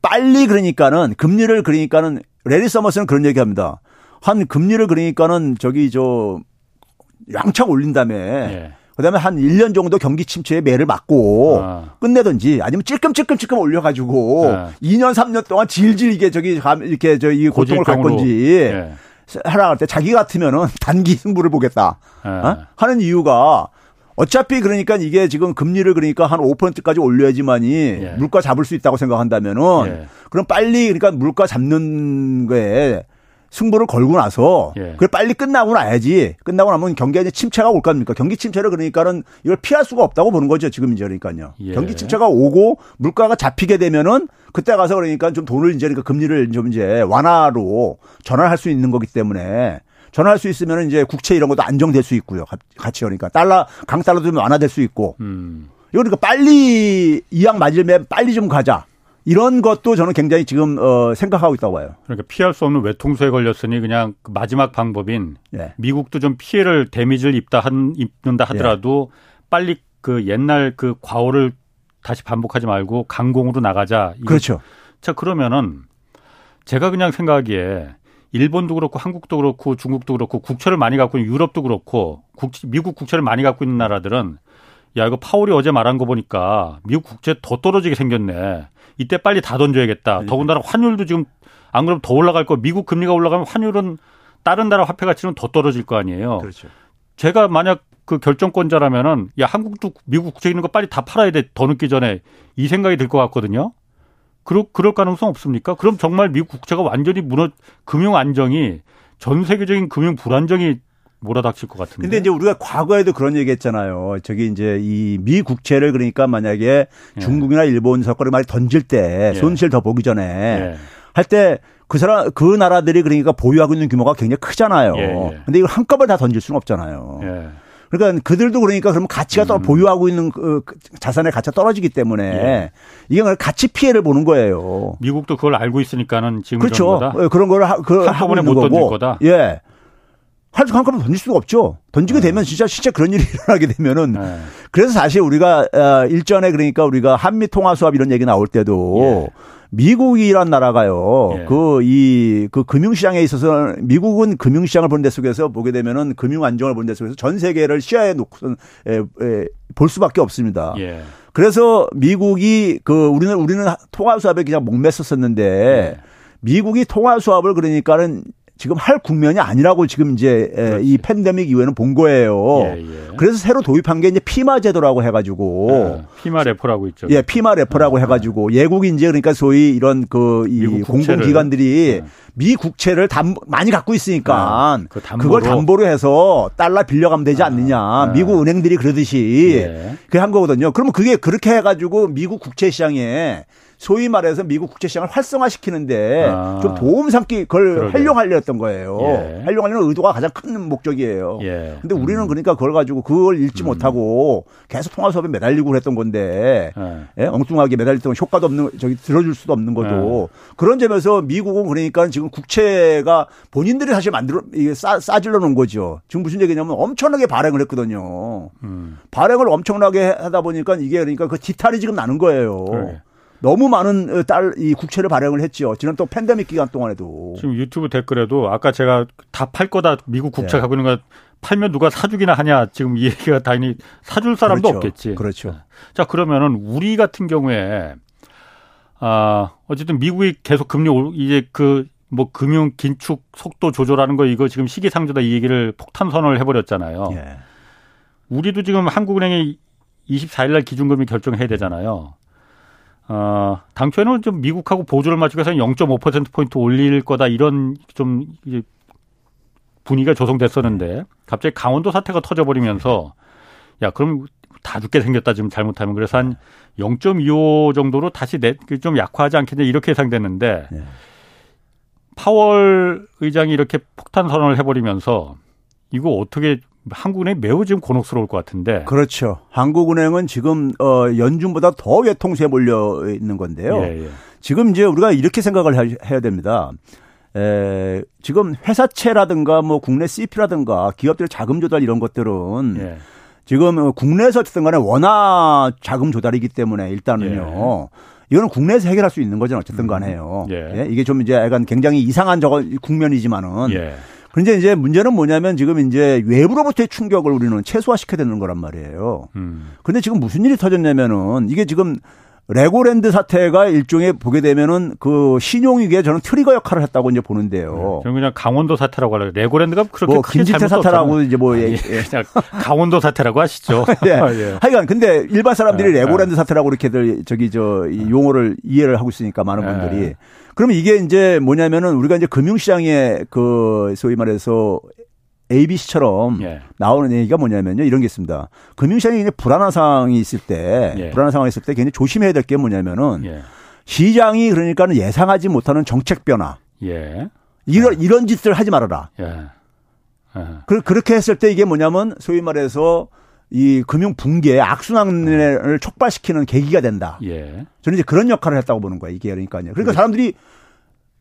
빨리 그러니까는 금리를 그러니까는 레리 서머스는 그런 얘기합니다. 한 금리를 그러니까는 저기 저 양창 올린 다음에 예. 그다음에 한 1년 정도 경기 침체에 매를 맞고 아. 끝내든지 아니면 찔끔찔끔찔끔 올려가지고 아. 2년 3년 동안 질질 이게 저기 이렇게 저 이 고통을 갈 건지 예. 하라 할 때 자기 같으면은 단기 승부를 보겠다 예. 어? 하는 이유가 어차피 그러니까 이게 지금 금리를 그러니까 한 5%까지 올려야지만이 예. 물가 잡을 수 있다고 생각한다면은 예. 그럼 빨리 그러니까 물가 잡는 거에 승부를 걸고 나서 예. 그걸 빨리 끝나고 나야지 끝나고 나면 경기에 이제 침체가 올 겁니까? 경기 침체를 그러니까는 이걸 피할 수가 없다고 보는 거죠 지금 이제 그러니까요. 예. 경기 침체가 오고 물가가 잡히게 되면은 그때 가서 그러니까 좀 돈을 이제 그러니까 금리를 좀 이제 완화로 전환할 수 있는 거기 때문에 전환할 수 있으면 이제 국채 이런 것도 안정될 수 있고요. 같이 그러니까 달러 강달러도 좀 완화될 수 있고. 음. 이거 그러니까 빨리 이양 맞으면 빨리 좀 가자. 이런 것도 저는 굉장히 지금 어 생각하고 있다고 봐요. 그러니까 피할 수 없는 외통수에 걸렸으니 그냥 그 마지막 방법인 예. 미국도 좀 피해를 데미지를 입다 한 입는다 하더라도 예. 빨리 그 옛날 그 과오를 다시 반복하지 말고 강공으로 나가자. 그렇죠. 자 그러면은 제가 그냥 생각하기에 일본도 그렇고 한국도 그렇고 중국도 그렇고 국채를 많이 갖고 있는 유럽도 그렇고 국, 미국 국채를 많이 갖고 있는 나라들은 야 이거 파월이 어제 말한 거 보니까 미국 국채 더 떨어지게 생겼네. 이때 빨리 다 던져야겠다. 네. 더군다나 환율도 지금 안 그러면 더 올라갈 거. 미국 금리가 올라가면 환율은 다른 나라 화폐 가치는 더 떨어질 거 아니에요. 그렇죠. 제가 만약 그 결정권자라면은 야 한국도 미국 국채 있는 거 빨리 다 팔아야 돼. 더 늦기 전에 이 생각이 들 것 같거든요. 그럴 그럴 가능성 없습니까? 그럼 정말 미국 국채가 완전히 무너 금융 안정이 전 세계적인 금융 불안정이 몰아닥칠 것 같은데. 근데 이제 우리가 과거에도 그런 얘기 했잖아요. 저기 이제 이 미 국채를 그러니까 만약에 예. 중국이나 일본 석거를 많이 던질 때 예. 손실 더 보기 전에 예. 할때 그 사람 그 나라들이 그러니까 보유하고 있는 규모가 굉장히 크잖아요. 예. 예. 근데 이걸 한꺼번에 다 던질 수는 없잖아요. 예. 그러니까 그들도 그러니까 그러면 가치가 음. 보유하고 있는 그 자산의 가치가 떨어지기 때문에 예. 이게 가치 피해를 보는 거예요. 미국도 그걸 알고 있으니까는 지금 그렇죠. 그런 걸 하, 그 한꺼번에 못 던질 거다. 예. 할수 한꺼번에 던질 수가 없죠. 던지게 네. 되면 진짜 진짜 그런 일이 일어나게 되면은 네. 그래서 사실 우리가 어, 일전에 그러니까 우리가 한미 통화 수합 이런 얘기 나올 때도 예. 미국이란 나라가요. 예. 그이그 그 금융시장에 있어서 미국은 금융시장을 보는 데 속에서 보게 되면은 금융 안정을 보는 데 속에서 전 세계를 시야에 놓고선 에, 에, 볼 수밖에 없습니다. 예. 그래서 미국이 그 우리는 우리는 통화 수합에 그냥 목맸었었는데 예. 미국이 통화 수합을 그러니까는 지금 할 국면이 아니라고 지금 이제 그렇지. 이 팬데믹 이후에는 본 거예요. 예, 예. 그래서 새로 도입한 게 이제 피마 제도라고 해가지고 예, 피마 레포라고 있죠. 예, 피마 레포라고 아, 해가지고 예국이 이제 그러니까 소위 이런 그 이 공공기관들이 네. 미 국채를 담 많이 갖고 있으니까 아, 그 그걸 담보로 해서 달러 빌려가면 되지 아, 않느냐. 아, 미국 은행들이 그러듯이 예. 그게 한 거거든요. 그러면 그게 그렇게 해가지고 미국 국채 시장에 소위 말해서 미국 국제 시장을 활성화시키는데 아. 좀 도움 삼기 그걸 그러게. 활용하려던 거예요. 예. 활용하려는 의도가 가장 큰 목적이에요. 예. 근데 우리는 음. 그러니까 그걸 가지고 그걸 잃지 음. 못하고 계속 통화 수업에 매달리고 그랬던 건데 예. 예? 엉뚱하게 매달렸던 효과도 없는 저기 들어줄 수도 없는 거죠. 예. 그런 점에서 미국은 그러니까 지금 국채가 본인들이 사실 만들어 이게 싸, 싸질러 놓은 거죠. 지금 무슨 얘기냐면 엄청나게 발행을 했거든요. 음. 발행을 엄청나게 하다 보니까 이게 그러니까 그 지탈이 지금 나는 거예요. 그래. 너무 많은 어, 딸이 국채를 발행을 했죠. 지난 또 팬데믹 기간 동안에도. 지금 유튜브 댓글에도 아까 제가 다 팔 거다 미국 국채 네. 갖고 있는 거 팔면 누가 사주기나 하냐 지금 이 얘기가 당연히 사줄 사람도 그렇죠. 없겠지. 그렇죠. 자 그러면은 우리 같은 경우에 아 어쨌든 미국이 계속 금리 이제 그 뭐 금융 긴축 속도 조절하는 거 이거 지금 시기상조다 이 얘기를 폭탄 선언을 해버렸잖아요. 예. 우리도 지금 한국은행이 24일 날 기준금리 결정해야 되잖아요. 어, 당초에는 좀 미국하고 보조를 맞추기 위해서 0.5%포인트 올릴 거다 이런 좀 이제 분위기가 조성됐었는데 갑자기 강원도 사태가 터져버리면서 야, 그럼 다 죽게 생겼다 지금 잘못하면 그래서 한 0.25 정도로 다시 내, 좀 약화하지 않겠냐 이렇게 예상됐는데 네. 파월 의장이 이렇게 폭탄 선언을 해버리면서 이거 어떻게 한국은행 매우 지금 곤혹스러울 것 같은데. 그렇죠. 한국은행은 지금 어 연준보다 더 외통수에 몰려 있는 건데요. 예, 예. 지금 이제 우리가 이렇게 생각을 해야 됩니다. 에, 지금 회사채라든가 뭐 국내 CP라든가 기업들 자금 조달 이런 것들은 예. 지금 국내에서 어쨌든 간에 원화 자금 조달이기 때문에 일단은요. 예. 이거는 국내에서 해결할 수 있는 거죠. 어쨌든 간에요. 음. 예. 예. 이게 좀 이제 약간 굉장히 이상한 저거 국면이지만은. 예. 그런데 이제 문제는 뭐냐면 지금 이제 외부로부터의 충격을 우리는 최소화시켜야 되는 거란 말이에요. 음. 근데 지금 무슨 일이 터졌냐면은 이게 지금 레고랜드 사태가 일종의 보게 되면은 그 신용위기에 저는 trigger 역할을 했다고 이제 보는데요. 네, 저는 그냥 강원도 사태라고 하려고 레고랜드가 그렇게 뭐 김진태 사태라고 이제 뭐 아니, 예. 그냥 강원도 사태라고 하시죠. 네. 예. 하여간 근데 일반 사람들이 네. 레고랜드 사태라고 이렇게들 저기 저 용어를 이해를 하고 있으니까 많은 네. 분들이 그러면 이게 이제 뭐냐면은 우리가 이제 금융시장에 그 소위 말해서 ABC처럼 예. 나오는 얘기가 뭐냐면요. 이런 게 있습니다. 금융시장이 불안한 상황이 있을 때, 예. 불안한 상황이 있을 때 굉장히 조심해야 될 게 뭐냐면은 예. 시장이 그러니까는 예상하지 못하는 정책 변화. 예. 이런, 예. 이런 짓을 하지 말아라. 예. 그, 그렇게 했을 때 이게 뭐냐면 소위 말해서 이 금융 붕괴 악순환을 촉발시키는 계기가 된다. 예. 저는 이제 그런 역할을 했다고 보는 거예요. 이게 그러니까요. 그러니까 사람들이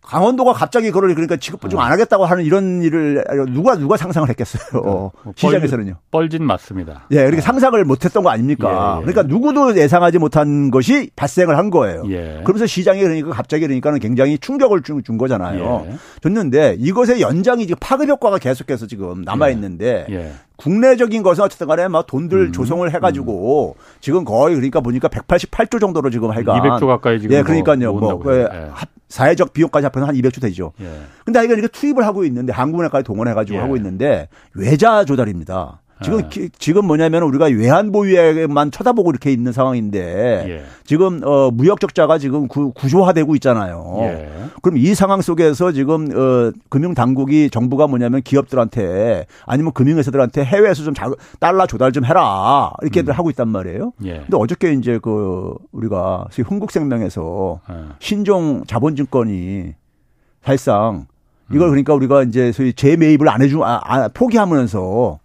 강원도가 갑자기 그걸 그러니까 지급 보증 안 하겠다고 하는 이런 일을 누가 누가 상상을 했겠어요. 그러니까 뭐 시장에서는요. 뻘짓 맞습니다. 예, 이렇게 네. 상상을 못 했던 거 아닙니까? 예, 예. 그러니까 누구도 예상하지 못한 것이 발생을 한 거예요. 예. 그러면서 시장이 그러니까 갑자기 그러니까는 굉장히 충격을 준, 준 거잖아요. 예. 줬는데 이것의 연장이 지금 파급 효과가 계속해서 지금 남아 있는데 예. 국내적인 것은 어쨌든 간에 막 돈들 음, 조성을 해가지고 음. 지금 거의 그러니까 보니까 188조 정도로 지금 하여간 200조 가까이 지금 예, 그러니까요. 뭐, 뭐 예. 사회적 비용까지 합해서 한 200조 되죠. 예. 근데 하여간 이렇게 투입을 하고 있는데 한국은행까지 동원해가지고 예. 하고 있는데 외자 조달입니다. 지금 예. 지금 뭐냐면 우리가 외환 보유에만 쳐다보고 이렇게 있는 상황인데 예. 지금 어 무역 적자가 지금 구, 구조화되고 있잖아요. 예. 그럼 이 상황 속에서 지금 어 금융 당국이 정부가 뭐냐면 기업들한테 아니면 금융회사들한테 해외에서 좀 자, 달러 조달 좀 해라 이렇게들 음. 하고 있단 말이에요. 예. 근데 어저께 이제 그 우리가 흥국생명에서 예. 신종 자본증권이 사실상 이걸 음. 그러니까 우리가 이제 소위 재매입을 안 해주 아, 아 포기하면서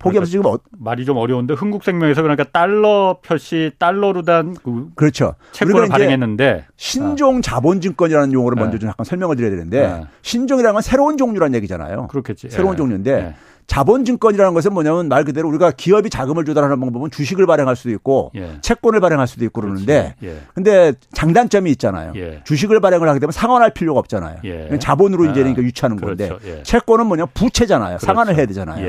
포기하면서 그러니까 지금 어, 말이 좀 어려운데 흥국생명에서 그러니까 달러 표시 달러로 단 그 그렇죠. 채권을 발행했는데 신종 아. 자본증권이라는 용어를 네. 먼저 좀 약간 설명을 드려야 되는데 네. 신종이라는 건 새로운 종류라는 얘기잖아요. 그렇겠지. 새로운 네. 종류인데 네. 자본증권이라는 것은 뭐냐면 말 그대로 우리가 기업이 자금을 조달하는 방법은 주식을 발행할 수도 있고 예. 채권을 발행할 수도 있고 그러는데 예. 근데 장단점이 있잖아요. 예. 주식을 발행을 하게 되면 상환할 필요가 없잖아요. 예. 자본으로 이제 그러니까 유치하는 그렇죠. 건데 예. 채권은 뭐냐 부채잖아요. 그렇죠. 상환을 해야 되잖아요.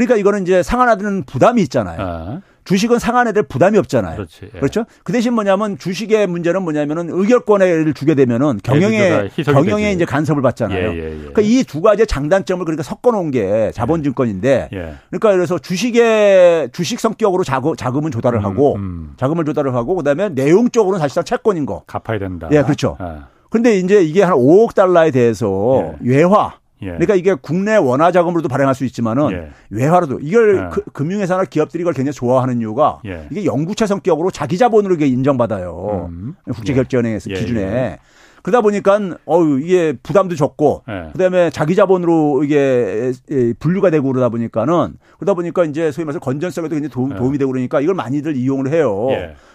예. 그러니까 이거는 이제 상환하는 부담이 있잖아요. 아. 주식은 상환에 대해 부담이 없잖아요. 그렇지, 예. 그렇죠? 그 대신 뭐냐면 주식의 문제는 뭐냐면은 의결권을 주게 되면은 경영에 경영에 되지. 이제 간섭을 받잖아요. 예, 예, 예. 그러니까 이 두 가지의 장단점을 그러니까 섞어 놓은 게 자본증권인데 예. 그러니까 그래서 주식의 주식 성격으로 자금, 자금은 조달을 음, 하고 음. 자금을 조달을 하고 그다음에 내용적으로는 사실상 채권인 거. 갚아야 된다. 예, 그렇죠. 아. 근데 이제 이게 한 5억 달러에 대해서 예. 외화 예. 그러니까 이게 국내 원화 자금으로도 발행할 수 있지만은 예. 외화로도 이걸 예. 그, 금융회사나 기업들이 이걸 굉장히 좋아하는 이유가 예. 이게 영구채 성격으로 자기 자본으로 이게 인정받아요. 음. 국제결제은행에서 예. 기준에. 예. 그러다 보니까 어우 이게 부담도 적고 그다음에 자기 자본으로 이게 분류가 되고 그러다 보니까는 그러다 보니까 이제 소위 말해서 건전성에도 굉장히 도, 움이 되고 그러니까 이걸 많이들 이용을 해요.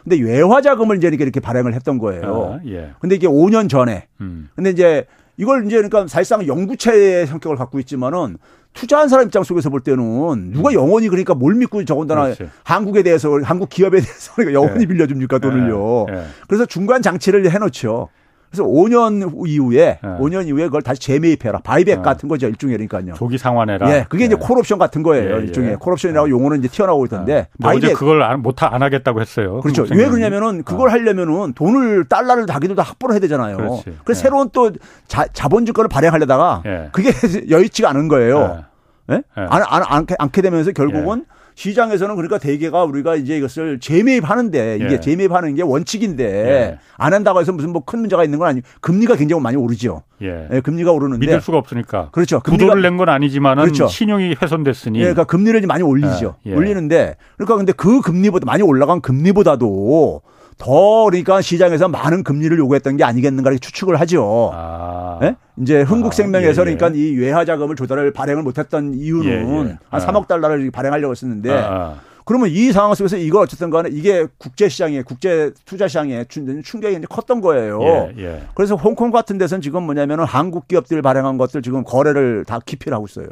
근데 외화 자금을 이제 이렇게, 이렇게 발행을 했던 거예요. 아, 근데 이게 5년 전에 음. 근데 이제 이걸 이제 그러니까 사실상 영구채의 성격을 갖고 있지만은 투자한 사람 입장 속에서 볼 때는 누가 음. 영원히 그러니까 뭘 믿고 저건다나 그렇지. 한국에 대해서 한국 기업에 대해서 그러니까 영원히 네. 빌려줍니까 돈을요. 네. 네. 그래서 중간 장치를 해놓죠. 그래서 5년 이후에 네. 5년 이후에 그걸 다시 재매입해라. buyback 네. 같은 거죠. 일종의 그러니까요. 조기 상환해라. 예. 그게 네. 이제 콜옵션 같은 거예요. 예, 일종의 예. 콜옵션이라고 용어는 이제 튀어나오고 있던데. 바이백 그걸 못안 안 하겠다고 했어요. 그렇죠. 왜 그러냐면은 그걸 어. 하려면은 돈을 달러를 자기도 다 확보를 해야 되잖아요. 그렇지. 그래서 예. 새로운 또 자, 자본주권을 발행하려다가 예. 그게 여의치가 않은 거예요. 예? 예? 안, 안, 않게, 않게 되면서 결국은 예. 시장에서는 그러니까 대개가 우리가 이제 이것을 재매입하는데 이게 예. 재매입하는 게 원칙인데 예. 안 한다고 해서 무슨 뭐 큰 문제가 있는 건 아니고 금리가 굉장히 많이 오르죠. 예. 예 금리가 오르는데 믿을 수가 없으니까. 그렇죠. 금리를 낸 건 아니지만은 그렇죠. 신용이 훼손됐으니. 예, 그러니까 금리를 많이 올리죠. 예. 예. 올리는데 그러니까 근데 그 금리보다 많이 올라간 금리보다도 더 그러니까 시장에서 많은 금리를 요구했던 게 아니겠는가 이렇게 추측을 하죠. 아. 네? 이제 흥국생명에서 아, 예, 예. 그러니까 이 외화 자금을 조달을 발행을 못했던 이유는 예, 예. 한 3억 아. 달러를 발행하려고 했었는데 아, 아. 그러면 이 상황 속에서 이걸 어쨌든 간에 이게 국제 시장에 국제 투자 시장에 준 충격이 이제 컸던 거예요. 예, 예. 그래서 홍콩 같은 데서는 지금 뭐냐면은 한국 기업들 발행한 것들 지금 거래를 다 기피를 하고 있어요.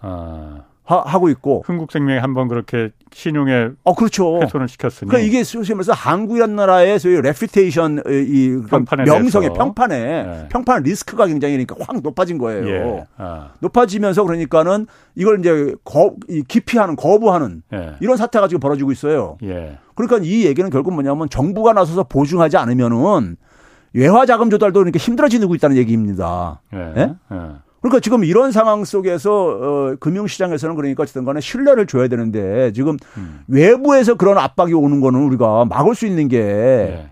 아. 하, 고 있고 흥국생명이 한번 그렇게 신용에 어 그렇죠 훼손을 시켰으니 그러니까 이게 소위 말해서 한국이라는 나라의 소위 reputation 이 명성의 평판에 네. 평판 리스크가 굉장히 그러니까 확 높아진 거예요. 예. 아. 높아지면서 그러니까는 이걸 이제 거, 이 기피하는 거부하는 예. 이런 사태가 지금 벌어지고 있어요. 예. 그러니까 이 얘기는 결국 뭐냐면 정부가 나서서 보증하지 않으면은 외화 자금 조달도 이렇게 힘들어지고 있다는 얘기입니다. 예. 예? 그러니까 지금 이런 상황 속에서 어, 금융시장에서는 그러니까 어쨌든 간에 신뢰를 줘야 되는데 지금 음. 외부에서 그런 압박이 오는 거는 우리가 막을 수 있는 게 네.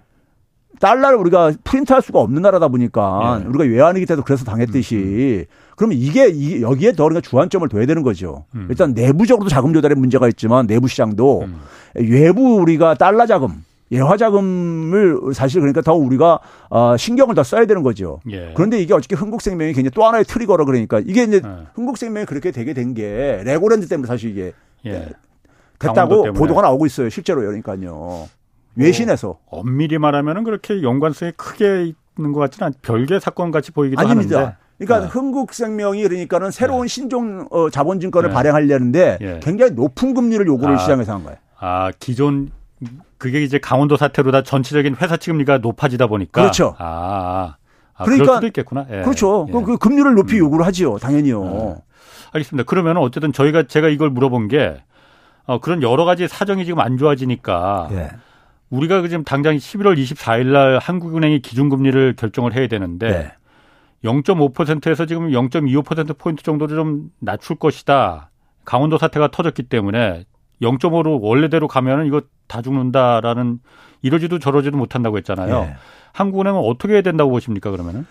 달러를 우리가 프린트할 수가 없는 나라다 보니까 네. 우리가 외환위기 때도 그래서 당했듯이 음. 음. 그러면 이게, 여기에 더 그러니까 주안점을 둬야 되는 거죠. 음. 일단 내부적으로도 자금 조달에 문제가 있지만 내부 시장도 음. 외부 우리가 달러 자금 외화 자금을 사실 그러니까 더 우리가 어, 신경을 더 써야 되는 거죠. 예. 그런데 이게 어저께 흥국생명이 굉장히 또 하나의 trigger라 그러니까 이게 이제 예. 흥국생명이 그렇게 되게 된 게 레고랜드 때문에 사실 이게 예. 됐다고 보도가 나오고 있어요. 실제로 그러니까요. 외신에서 어, 엄밀히 말하면은 그렇게 연관성이 크게 있는 것 같지는 않. 별개 사건 같이 보이기도 아닙니다. 하는데. 그러니까 네. 흥국생명이 그러니까는 새로운 네. 신종 어, 자본증권을 네. 발행하려는데 예. 굉장히 높은 금리를 요구를 아, 시장에서 한 거예요. 아 기존 그게 이제 강원도 사태로 다 전체적인 회사 측금리가 높아지다 보니까 그렇죠. 아, 아 그러니까 수도 있겠구나. 예. 그렇죠. 예. 그 금리를 높이 음. 요구를 하지요. 당연히요. 어. 알겠습니다. 그러면 어쨌든 저희가 제가 이걸 물어본 게 어, 그런 여러 가지 사정이 지금 안 좋아지니까 예. 우리가 지금 당장 11월 24일 날 한국은행이 기준금리를 결정을 해야 되는데 네. 0.5%에서 지금 0.25% 포인트 정도를 좀 낮출 것이다. 강원도 사태가 터졌기 때문에 0.5로 원래대로 가면은 이거 다 죽는다라는 이러지도 저러지도 못한다고 했잖아요. 예. 한국은행은 어떻게 해야 된다고 보십니까 그러면은?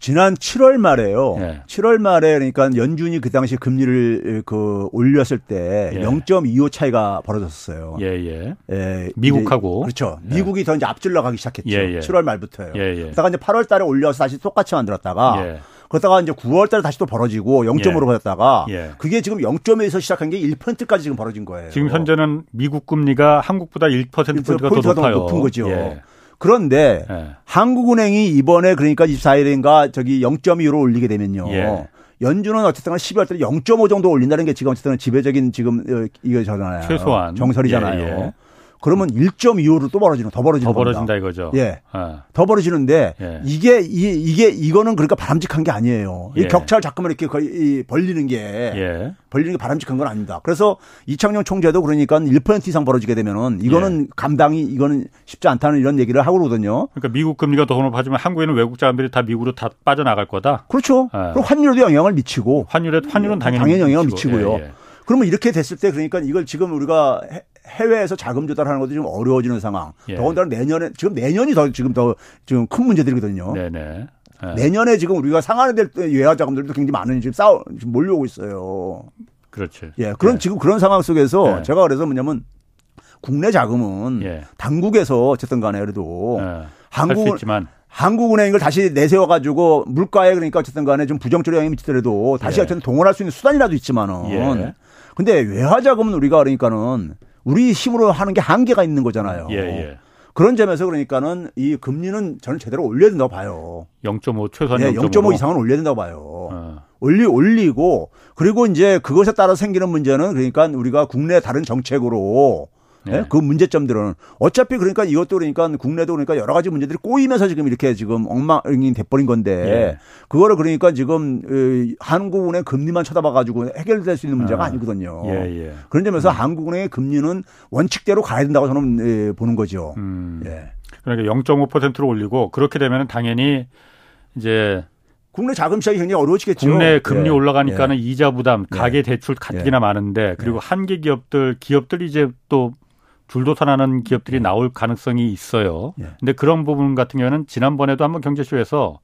지난 7월 말에요. 예. 7월 말에 그러니까 연준이 그 당시 금리를 그 올렸을 때 예. 0.25 차이가 벌어졌어요. 예, 예. 예 미국하고 그렇죠. 예. 미국이 더 이제 앞질러 가기 시작했죠. 예, 7월 예. 말부터요. 예, 예. 그러다가 이제 8월 달에 올려서 다시 똑같이 만들었다가 그러다가 이제 9월 달에 다시 또 벌어지고 0.5로 예. 벌었다가 예. 그게 지금 0.에서 시작한 게 1%까지 지금 벌어진 거예요. 지금 현재는 미국 금리가 한국보다 1%포인트가 더 높아요. 높은 거죠. 예. 그런데 예. 한국은행이 이번에 그러니까 24일인가 저기 0.25로 올리게 되면요. 예. 연준은 어쨌든 12월 달에 0.5 정도 올린다는 게 지금 어쨌든 지배적인 지금 어, 이거잖아요. 최소한 정설이잖아요. 예, 그러면 1.25로 또 벌어지는 더 벌어지는 더 벌어진다 이거죠. 예. 어. 더 벌어지는데 예. 이게 이, 이게 이거는 그러니까 바람직한 게 아니에요. 예. 이 격차를 자꾸만 이렇게 거의 벌리는 게 예. 벌리는 게 바람직한 건 아닙니다. 그래서 이창용 총재도 그러니까 1% 이상 벌어지게 되면은 이거는 예. 감당이 이거는 쉽지 않다는 이런 얘기를 하고 그러거든요. 그러니까 미국 금리가 더 높아지면 한국에는 외국 자금들이 다 미국으로 다 빠져나갈 거다. 그렇죠. 예. 그리고 환율에도 영향을 미치고 환율에 환율은 당연히, 당연히 영향을 미치고. 미치고요. 예, 그러면 이렇게 됐을 때 그러니까 이걸 지금 우리가 해외에서 자금 조달하는 것도 좀 어려워지는 상황. 예. 더군다나 내년에 지금 내년이 더 지금 더 지금 큰 문제들이거든요. 네네. 예. 내년에 지금 우리가 상환이 될 외화 자금들도 굉장히 많은 지금 싸우 지금 몰려오고 있어요. 그렇죠. 예. 그런 예. 지금 그런 상황 속에서 예. 제가 그래서 뭐냐면 국내 자금은 예. 당국에서 어쨌든 간에 그래도 예. 한국 한국은행 이걸 다시 내세워 가지고 물가에 그러니까 어쨌든 간에 좀 부정적인 영향이 미치더라도 다시 예. 어쨌든 동원할 수 있는 수단이라도 있지만은 근데 외화 자금은 우리가 그러니까는 우리 힘으로 하는 게 한계가 있는 거잖아요. 예, 예. 그런 점에서 그러니까는 이 금리는 저는 제대로 올려야 된다고 봐요. 0.5 최소한 네, 0.5 이상은 올려야 된다고 봐요. 어. 올리 올리고 그리고 이제 그것에 따라 생기는 문제는 그러니까 우리가 국내 다른 정책으로 네. 그 문제점들은 어차피 그러니까 이것도 그러니까 국내도 그러니까 여러 가지 문제들이 꼬이면서 지금 이렇게 지금 엉망이 돼버린 건데 네. 그거를 그러니까 지금 한국은행 금리만 쳐다봐 가지고 해결될 수 있는 문제가 아. 아니거든요. 예, 예. 그런 점에서 음. 한국은행의 금리는 원칙대로 가야 된다고 저는 보는 거죠. 음. 예. 그러니까 0.5%로 올리고 그렇게 되면 당연히 이제 국내 자금 시장이 굉장히 어려워지겠죠. 국내 금리 예. 올라가니까는 예. 이자 부담, 가계 대출 가뜩이나 예. 많은데 그리고 예. 한계 기업들, 기업들이 이제 또 줄도산하는 기업들이 예. 나올 가능성이 있어요. 예. 근데 그런 부분 같은 경우는 지난번에도 한번 경제쇼에서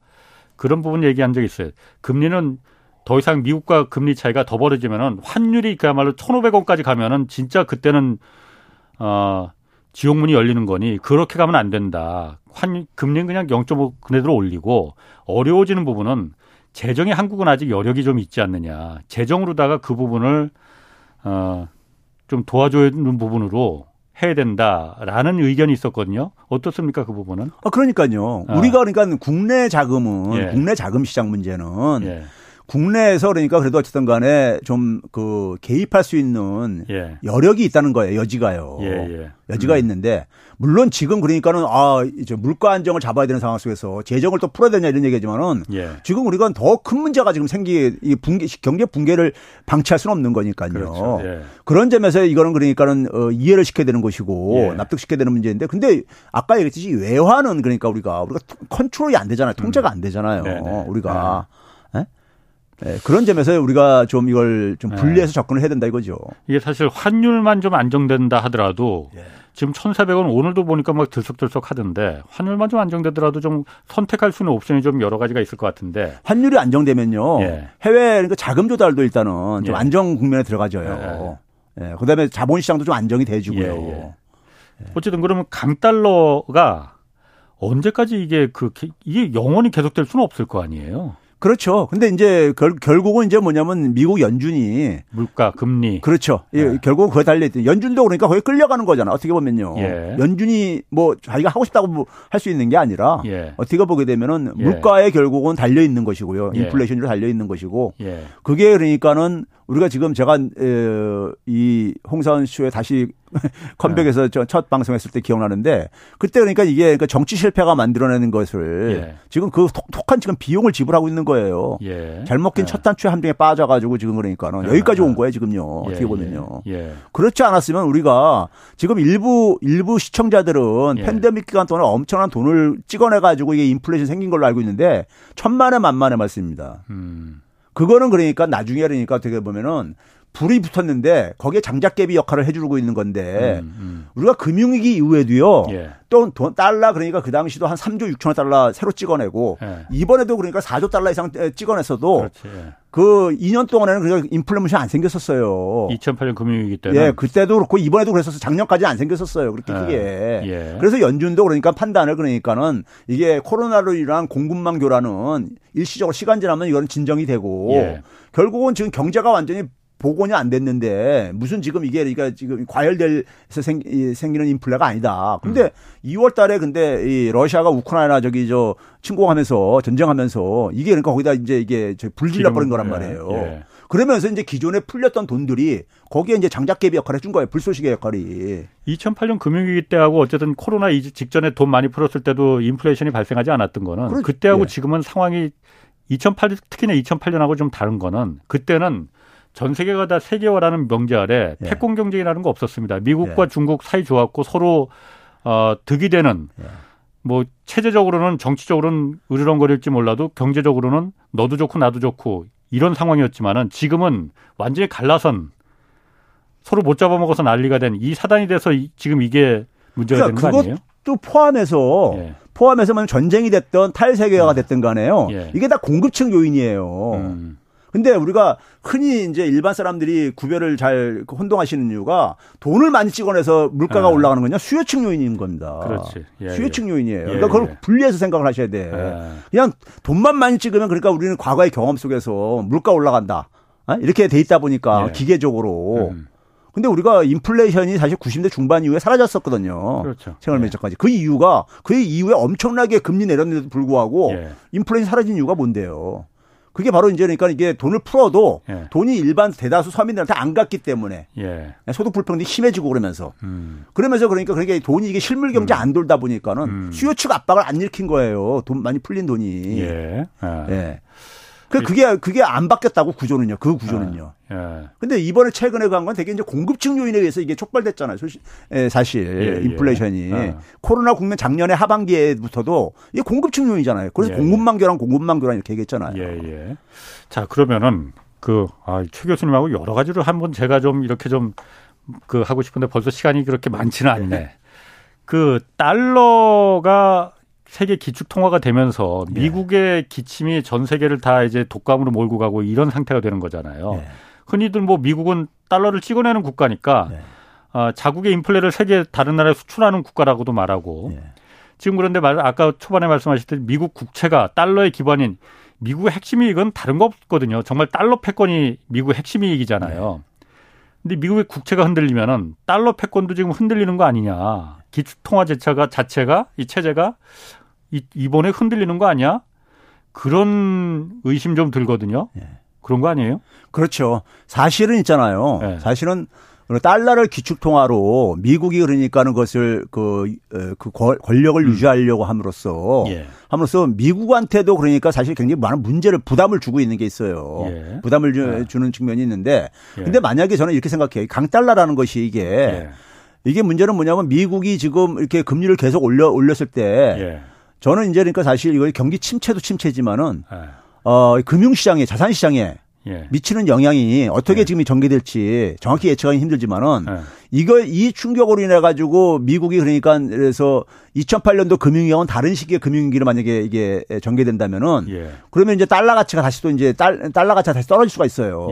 그런 부분 얘기한 적이 있어요. 금리는 더 이상 미국과 금리 차이가 더 벌어지면은 환율이 그야말로 1,500원까지 가면은 진짜 그때는 어 지옥문이 열리는 거니 그렇게 가면 안 된다. 환 금리는 그냥 0.5 그네대로 올리고 어려워지는 부분은 재정이 한국은 아직 여력이 좀 있지 않느냐. 재정으로다가 그 부분을 어좀 도와주는 부분으로 해야 된다라는 의견이 있었거든요. 어떻습니까 그 부분은? 아 그러니까요. 어. 우리가 그러니까 국내 자금은 예. 국내 자금 시장 문제는 예. 국내에서 그러니까 그래도 어쨌든 간에 좀 그 개입할 수 있는 예. 여력이 있다는 거예요. 여지가요. 예, 예. 여지가 음. 있는데 물론 지금 그러니까는 아 이제 물가 안정을 잡아야 되는 상황 속에서 재정을 또 풀어야 되냐 이런 얘기지만은 예. 지금 우리가 더 큰 문제가 지금 생기 이 붕괴 경제 붕괴를 방치할 수는 없는 거니까요. 그렇죠. 예. 그런 점에서 이거는 그러니까는 어, 이해를 시켜야 되는 것이고 예. 납득시켜야 되는 문제인데 근데 아까 얘기했듯이 외환은 그러니까 우리가 우리가 컨트롤이 안 되잖아요. 통제가 안 되잖아요. 네, 네. 우리가 네. 네, 그런 점에서 우리가 좀 이걸 좀 네. 분리해서 네. 접근을 해야 된다 이거죠. 이게 사실 환율만 좀 안정된다 하더라도 예. 지금 1,400원 오늘도 보니까 막 들썩들썩 하던데 환율만 좀 안정되더라도 좀 선택할 수 있는 옵션이 좀 여러 가지가 있을 것 같은데 환율이 안정되면요. 예. 해외 그러니까 자금 조달도 일단은 좀 예. 안정 국면에 들어가져요. 예. 예. 그다음에 자본 시장도 좀 안정이 돼 주고요. 예, 어쨌든 그러면 강달러가 언제까지 이게 그 이게 영원히 계속될 수는 없을 거 아니에요. 그렇죠. 근데 이제 결, 결국은 이제 뭐냐면 미국 연준이 물가, 금리. 그렇죠. 예, 네. 결국은 그에 달려있던 연준도 그러니까 거기 끌려가는 거잖아. 어떻게 보면요. 예. 연준이 뭐 자기가 하고 싶다고 뭐 할수 있는 게 아니라 예. 어떻게 보게 되면은 예. 물가에 결국은 달려 있는 것이고요. 예. 인플레이션으로 달려 있는 것이고 예. 그게 그러니까는 우리가 지금 제가 이 홍사원 쇼에 다시 컴백에서 네. 첫 방송했을 때 기억나는데 그때 그러니까 이게 그러니까 정치 실패가 만들어내는 것을 예. 지금 그 톡톡한 지금 비용을 지불하고 있는 거예요. 예. 잘 먹긴 예. 첫 단추에 함정에 빠져가지고 지금 그러니까는 예. 여기까지 온 거예요 지금요. 예, 어떻게 보면요. 그렇지 않았으면 우리가 지금 일부 일부 시청자들은 팬데믹 기간 동안에 엄청난 돈을 찍어내가지고 이게 인플레이션 생긴 걸로 알고 있는데 천만에 만만의 말씀입니다. 음. 그거는 그러니까 나중에 그러니까 어떻게 보면은 불이 붙었는데 거기에 장작개비 역할을 해주고 있는 건데 음, 음. 우리가 금융위기 이후에도요 예. 또 돈, 달러 그러니까 그 당시도 한 3조 6천억 달러 새로 찍어내고 예. 이번에도 그러니까 4조 달러 이상 찍어냈어도 그렇지, 예. 그 2년 동안에는 그러니까 인플레이션이 안 생겼었어요. 2008년 금융위기 때는 예 그때도 그렇고 이번에도 그랬었어 작년까지 안 생겼었어요 그렇게 예. 크게 예. 그래서 연준도 그러니까 판단을 그러니까는 이게 코로나로 인한 공급망 교란은 일시적으로 시간 지나면 이거는 진정이 되고 예. 결국은 지금 경제가 완전히 복원이 안 됐는데 무슨 지금 이게 그러니까 지금 과열돼서 생, 생기는 인플레가 아니다. 근데 음. 2월 달에 근데 이 러시아가 우크라이나 저기 저 침공하면서 전쟁하면서 이게 그러니까 거기다 이제 이게 불질러 버린 거란 예, 말이에요. 예. 그러면서 이제 기존에 풀렸던 돈들이 거기에 이제 장작개비 역할을 해준 거예요. 불쏘시개 역할이. 2008년 금융위기 때하고 어쨌든 코로나 직전에 돈 많이 풀었을 때도 인플레이션이 발생하지 않았던 거는 그렇지. 그때하고 예. 지금은 상황이 2008 특히나 2008년하고 좀 다른 거는 그때는 전 세계가 다 세계화라는 명제 아래 예. 패권 경쟁이라는 거 없었습니다. 미국과 예. 중국 사이 좋았고 서로 어, 득이 되는 예. 뭐 체제적으로는 정치적으로는 으르렁거릴지 몰라도 경제적으로는 너도 좋고 나도 좋고 이런 상황이었지만은 지금은 완전히 갈라선 서로 못 잡아먹어서 난리가 된 이 사단이 돼서 이, 지금 이게 문제가 그러니까 되는 거 아니에요? 또 포함해서 예. 포함해서만 전쟁이 됐던 탈세계화가 예. 됐든 간에요. 예. 이게 다 공급층 요인이에요. 음. 근데 우리가 흔히 이제 일반 사람들이 구별을 잘 혼동하시는 이유가 돈을 많이 찍어내서 물가가 아. 올라가는 거냐 수요층 요인인 겁니다. 그렇지. 예, 수요층 예. 요인이에요. 그러니까 예, 그걸 예. 분리해서 생각을 하셔야 돼. 예. 그냥 돈만 많이 찍으면 그러니까 우리는 과거의 경험 속에서 물가 올라간다. 어? 이렇게 돼 있다 보니까 기계적으로. 음. 근데 우리가 인플레이션이 사실 90대 중반 이후에 사라졌었거든요. 그렇죠. 생활 면적까지. 예. 그 이유가 그 이후에 엄청나게 금리 내렸는데도 불구하고 예. 인플레이션 사라진 이유가 뭔데요? 그게 바로 이제 그러니까 이게 돈을 풀어도 예. 돈이 일반 대다수 서민들한테 안 갔기 때문에 예. 소득 불평등이 심해지고 그러면서 음. 그러면서 그러니까 그러니까 돈이 이게 실물 경제 음. 안 돌다 보니까는 음. 수요 측 압박을 안 일으킨 거예요. 돈 많이 풀린 돈이. 예. 아. 예. 그 그게 그게 안 바뀌었다고 구조는요. 그 구조는요. 예. 예. 근데 이번에 최근에 간 건 되게 이제 공급층 요인에 의해서 이게 촉발됐잖아요. 사실, 예, 사실 예, 예. 인플레이션이 예. 코로나 국면 작년에 하반기에부터도 이게 공급층 요인이잖아요. 그래서 예, 공급만 교란 공급만 교란 이렇게 얘기했잖아요. 예, 예. 자, 그러면은 그 아, 최 교수님하고 여러 가지로 한번 제가 좀 이렇게 좀 그 하고 싶은데 벌써 시간이 그렇게 많지는 않네. 그 달러가 세계 기축 통화가 되면서 네. 미국의 기침이 전 세계를 다 이제 독감으로 몰고 가고 이런 상태가 되는 거잖아요. 네. 흔히들 뭐 미국은 달러를 찍어내는 국가니까 네. 어, 자국의 인플레를 세계 다른 나라에 수출하는 국가라고도 말하고 네. 지금 그런데 말 아까 초반에 말씀하셨듯이 미국 국채가 달러의 기반인 미국의 핵심 이익은 다른 거 없거든요. 정말 달러 패권이 미국의 핵심 이익이잖아요. 네. 근데 미국의 국채가 흔들리면은 달러 패권도 지금 흔들리는 거 아니냐. 기축 통화 제차가 자체가 이 체제가 이, 이번에 흔들리는 거 아니야? 그런 의심 좀 들거든요. 네. 그런 거 아니에요? 그렇죠. 사실은 있잖아요. 네. 사실은 달러를 기축통화로 미국이 그러니까는 것을 그, 그 권력을 음. 유지하려고 함으로써 예. 함으로써 미국한테도 그러니까 사실 굉장히 많은 문제를 부담을 주고 있는 게 있어요. 예. 부담을 주, 예. 주는 측면이 있는데 예. 근데 만약에 저는 이렇게 생각해요. 강달러라는 것이 이게 예. 이게 문제는 뭐냐면 미국이 지금 이렇게 금리를 계속 올려 올렸을 때 예. 저는 이제 그러니까 사실 이거 경기 침체도 침체지만은 예. 어 금융시장에 자산시장에 예. 미치는 영향이 어떻게 예. 지금 전개될지 정확히 예측하기 힘들지만은 예. 이거 이 충격으로 인해 가지고 미국이 그러니까 그래서 2008년도 금융위기와는 다른 시기의 금융위기를 만약에 이게 전개된다면은 예. 그러면 이제 달러 가치가 다시 또 이제 달, 달러 가치가 다시 떨어질 수가 있어요.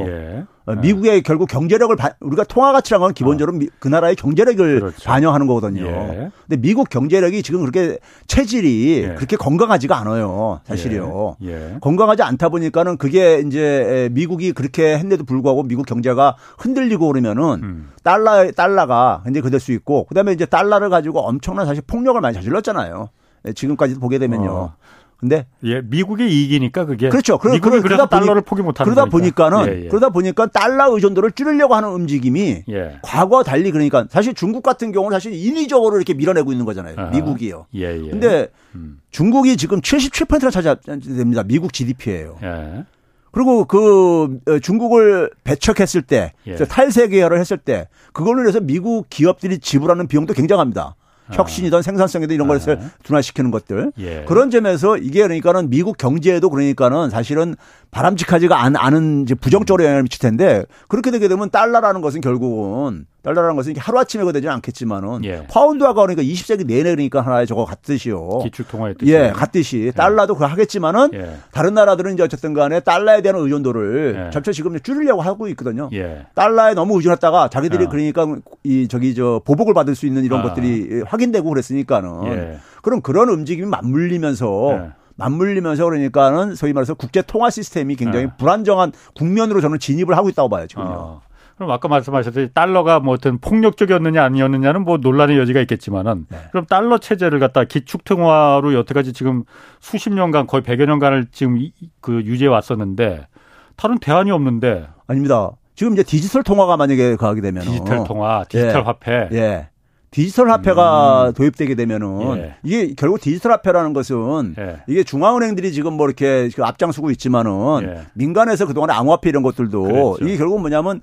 예. 어, 미국의 결국 경제력을 바, 우리가 통화 가치라는 건 기본적으로 어. 미, 그 나라의 경제력을 그렇죠. 반영하는 거거든요. 예. 근데 미국 경제력이 지금 그렇게 체질이 예. 그렇게 건강하지가 않아요. 사실이요. 예. 예. 건강하지 않다 보니까는 그게 이제 미국이 그렇게 했는데도 불구하고 미국 경제가 흔들리고 그러면은 음. 달러 달러가 이제 그될 수 있고 그다음에 이제 달러를 가지고 엄청난 사실 폭력을 많이 저질렀잖아요. 예, 지금까지 보게 되면요. 어. 근데 예, 미국의 이익이니까 그게 그렇죠. 그러, 미국이 그래서 달러를 포기 못하는 그러다 거니까. 보니까는 예, 예. 그러다 보니까 달러 의존도를 줄이려고 하는 움직임이 예. 과거와 달리 그러니까 사실 중국 같은 경우는 사실 인위적으로 이렇게 밀어내고 있는 거잖아요. 아하. 미국이요. 예, 예. 근데 음. 중국이 지금 77%나 차지됩니다. 미국 GDP예요. 예. 그리고 그 어, 중국을 배척했을 때 예. 탈세 계열을 했을 때 그걸로 인해서 미국 기업들이 지불하는 비용도 굉장합니다. 혁신이든 생산성이든 이런 것을 아. 둔화시키는 것들. 예. 그런 점에서 이게 그러니까는 미국 경제에도 그러니까는 사실은 바람직하지가 않은 이제 부정적으로 영향을 미칠 텐데 그렇게 되게 되면 달러라는 것은 결국은 달러라는 것은 하루아침에 되지는 않겠지만은 예. 파운드화가 그러니까 20세기 내내 그러니까 하나의 저거 같듯이요. 기축통화의 뜻이. 예, 같듯이 예. 달러도 그거 하겠지만은 예. 다른 나라들은 이제 어쨌든 간에 달러에 대한 의존도를 예. 점차 지금 줄이려고 하고 있거든요. 예. 달러에 너무 의존했다가 자기들이 어. 그러니까 이 저기 저 보복을 받을 수 있는 이런 아. 것들이 확인되고 그랬으니까는 예. 그럼 그런 움직임이 맞물리면서 맞물리면서 그러니까는 소위 말해서 국제 통화 시스템이 굉장히 네. 불안정한 국면으로 저는 진입을 하고 있다고 봐요 지금요. 어. 그럼 아까 말씀하셨듯이 달러가 뭐 어떤 폭력적이었느냐 아니었느냐는 뭐 논란의 여지가 있겠지만은 네. 그럼 달러 체제를 갖다 기축통화로 여태까지 지금 수십 년간 거의 백여 년간을 지금 그 유지해 왔었는데 다른 대안이 없는데 아닙니다. 지금 이제 디지털 통화가 만약에 가게 되면 디지털 통화, 디지털 예. 화폐, 예. 디지털 화폐가 음. 도입되게 되면은 예. 이게 결국 디지털 화폐라는 것은 예. 이게 중앙은행들이 지금 뭐 이렇게 그 앞장서고 있지만은 예. 민간에서 그동안에 암호화폐 이런 것들도 그랬죠. 이게 결국 뭐냐면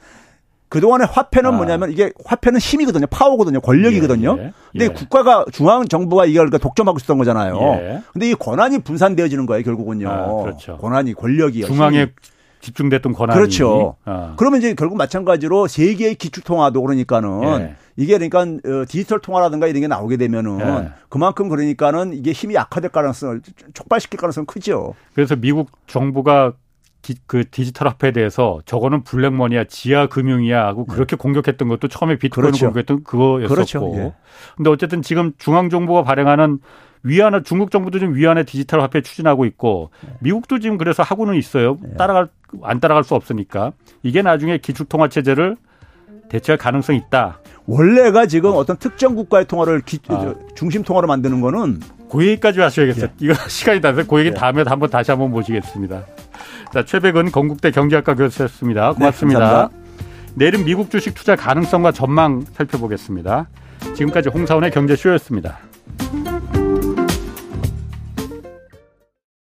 그동안의 화폐는 아. 뭐냐면 이게 화폐는 힘이거든요. 파워거든요. 권력이거든요. 예, 예. 근데 예. 국가가 중앙 정부가 이걸 그러니까 독점하고 있었던 거잖아요. 예. 근데 이 권한이 분산되어지는 거예요, 결국은요. 아, 그렇죠. 권한이 권력이 중앙에 집중됐던 권한이 그렇죠. 아. 그러면 이제 결국 마찬가지로 세계의 기축 통화도 그러니까는 예. 이게 그러니까 어, 디지털 통화라든가 이런 게 나오게 되면은 예. 그만큼 그러니까는 이게 힘이 약화될 가능성을 촉발시킬 가능성은 크죠. 그래서 미국 정부가 기, 그 디지털 화폐에 대해서 저거는 블랙머니야 지하 금융이야 하고 네. 그렇게 공격했던 것도 처음에 비트코인을 그렇죠. 공격했던 그거였었고. 그렇죠. 예. 근데 어쨌든 지금 중앙 정부가 발행하는 위안화 중국 정부도 지금 위안화 디지털 화폐 추진하고 있고 네. 미국도 지금 그래서 하고는 있어요. 네. 따라갈 안 따라갈 수 없으니까 이게 나중에 기축 통화 체제를 대체할 가능성이 있다. 원래가 지금 어 떤 특정 국가의 통화를 기, 아. 중심 통화로 만드는 거는 그 얘기까지 하셔야겠어요. 예. 이거 시간이 나서 그 얘기 예. 다음에 한번 다시 한번 모시겠습니다. 자, 최백은 건국대 경제학과 교수였습니다. 고맙습니다. 네, 내일은 미국 주식 투자 가능성과 전망 살펴보겠습니다. 지금까지 홍사원의 경제쇼였습니다.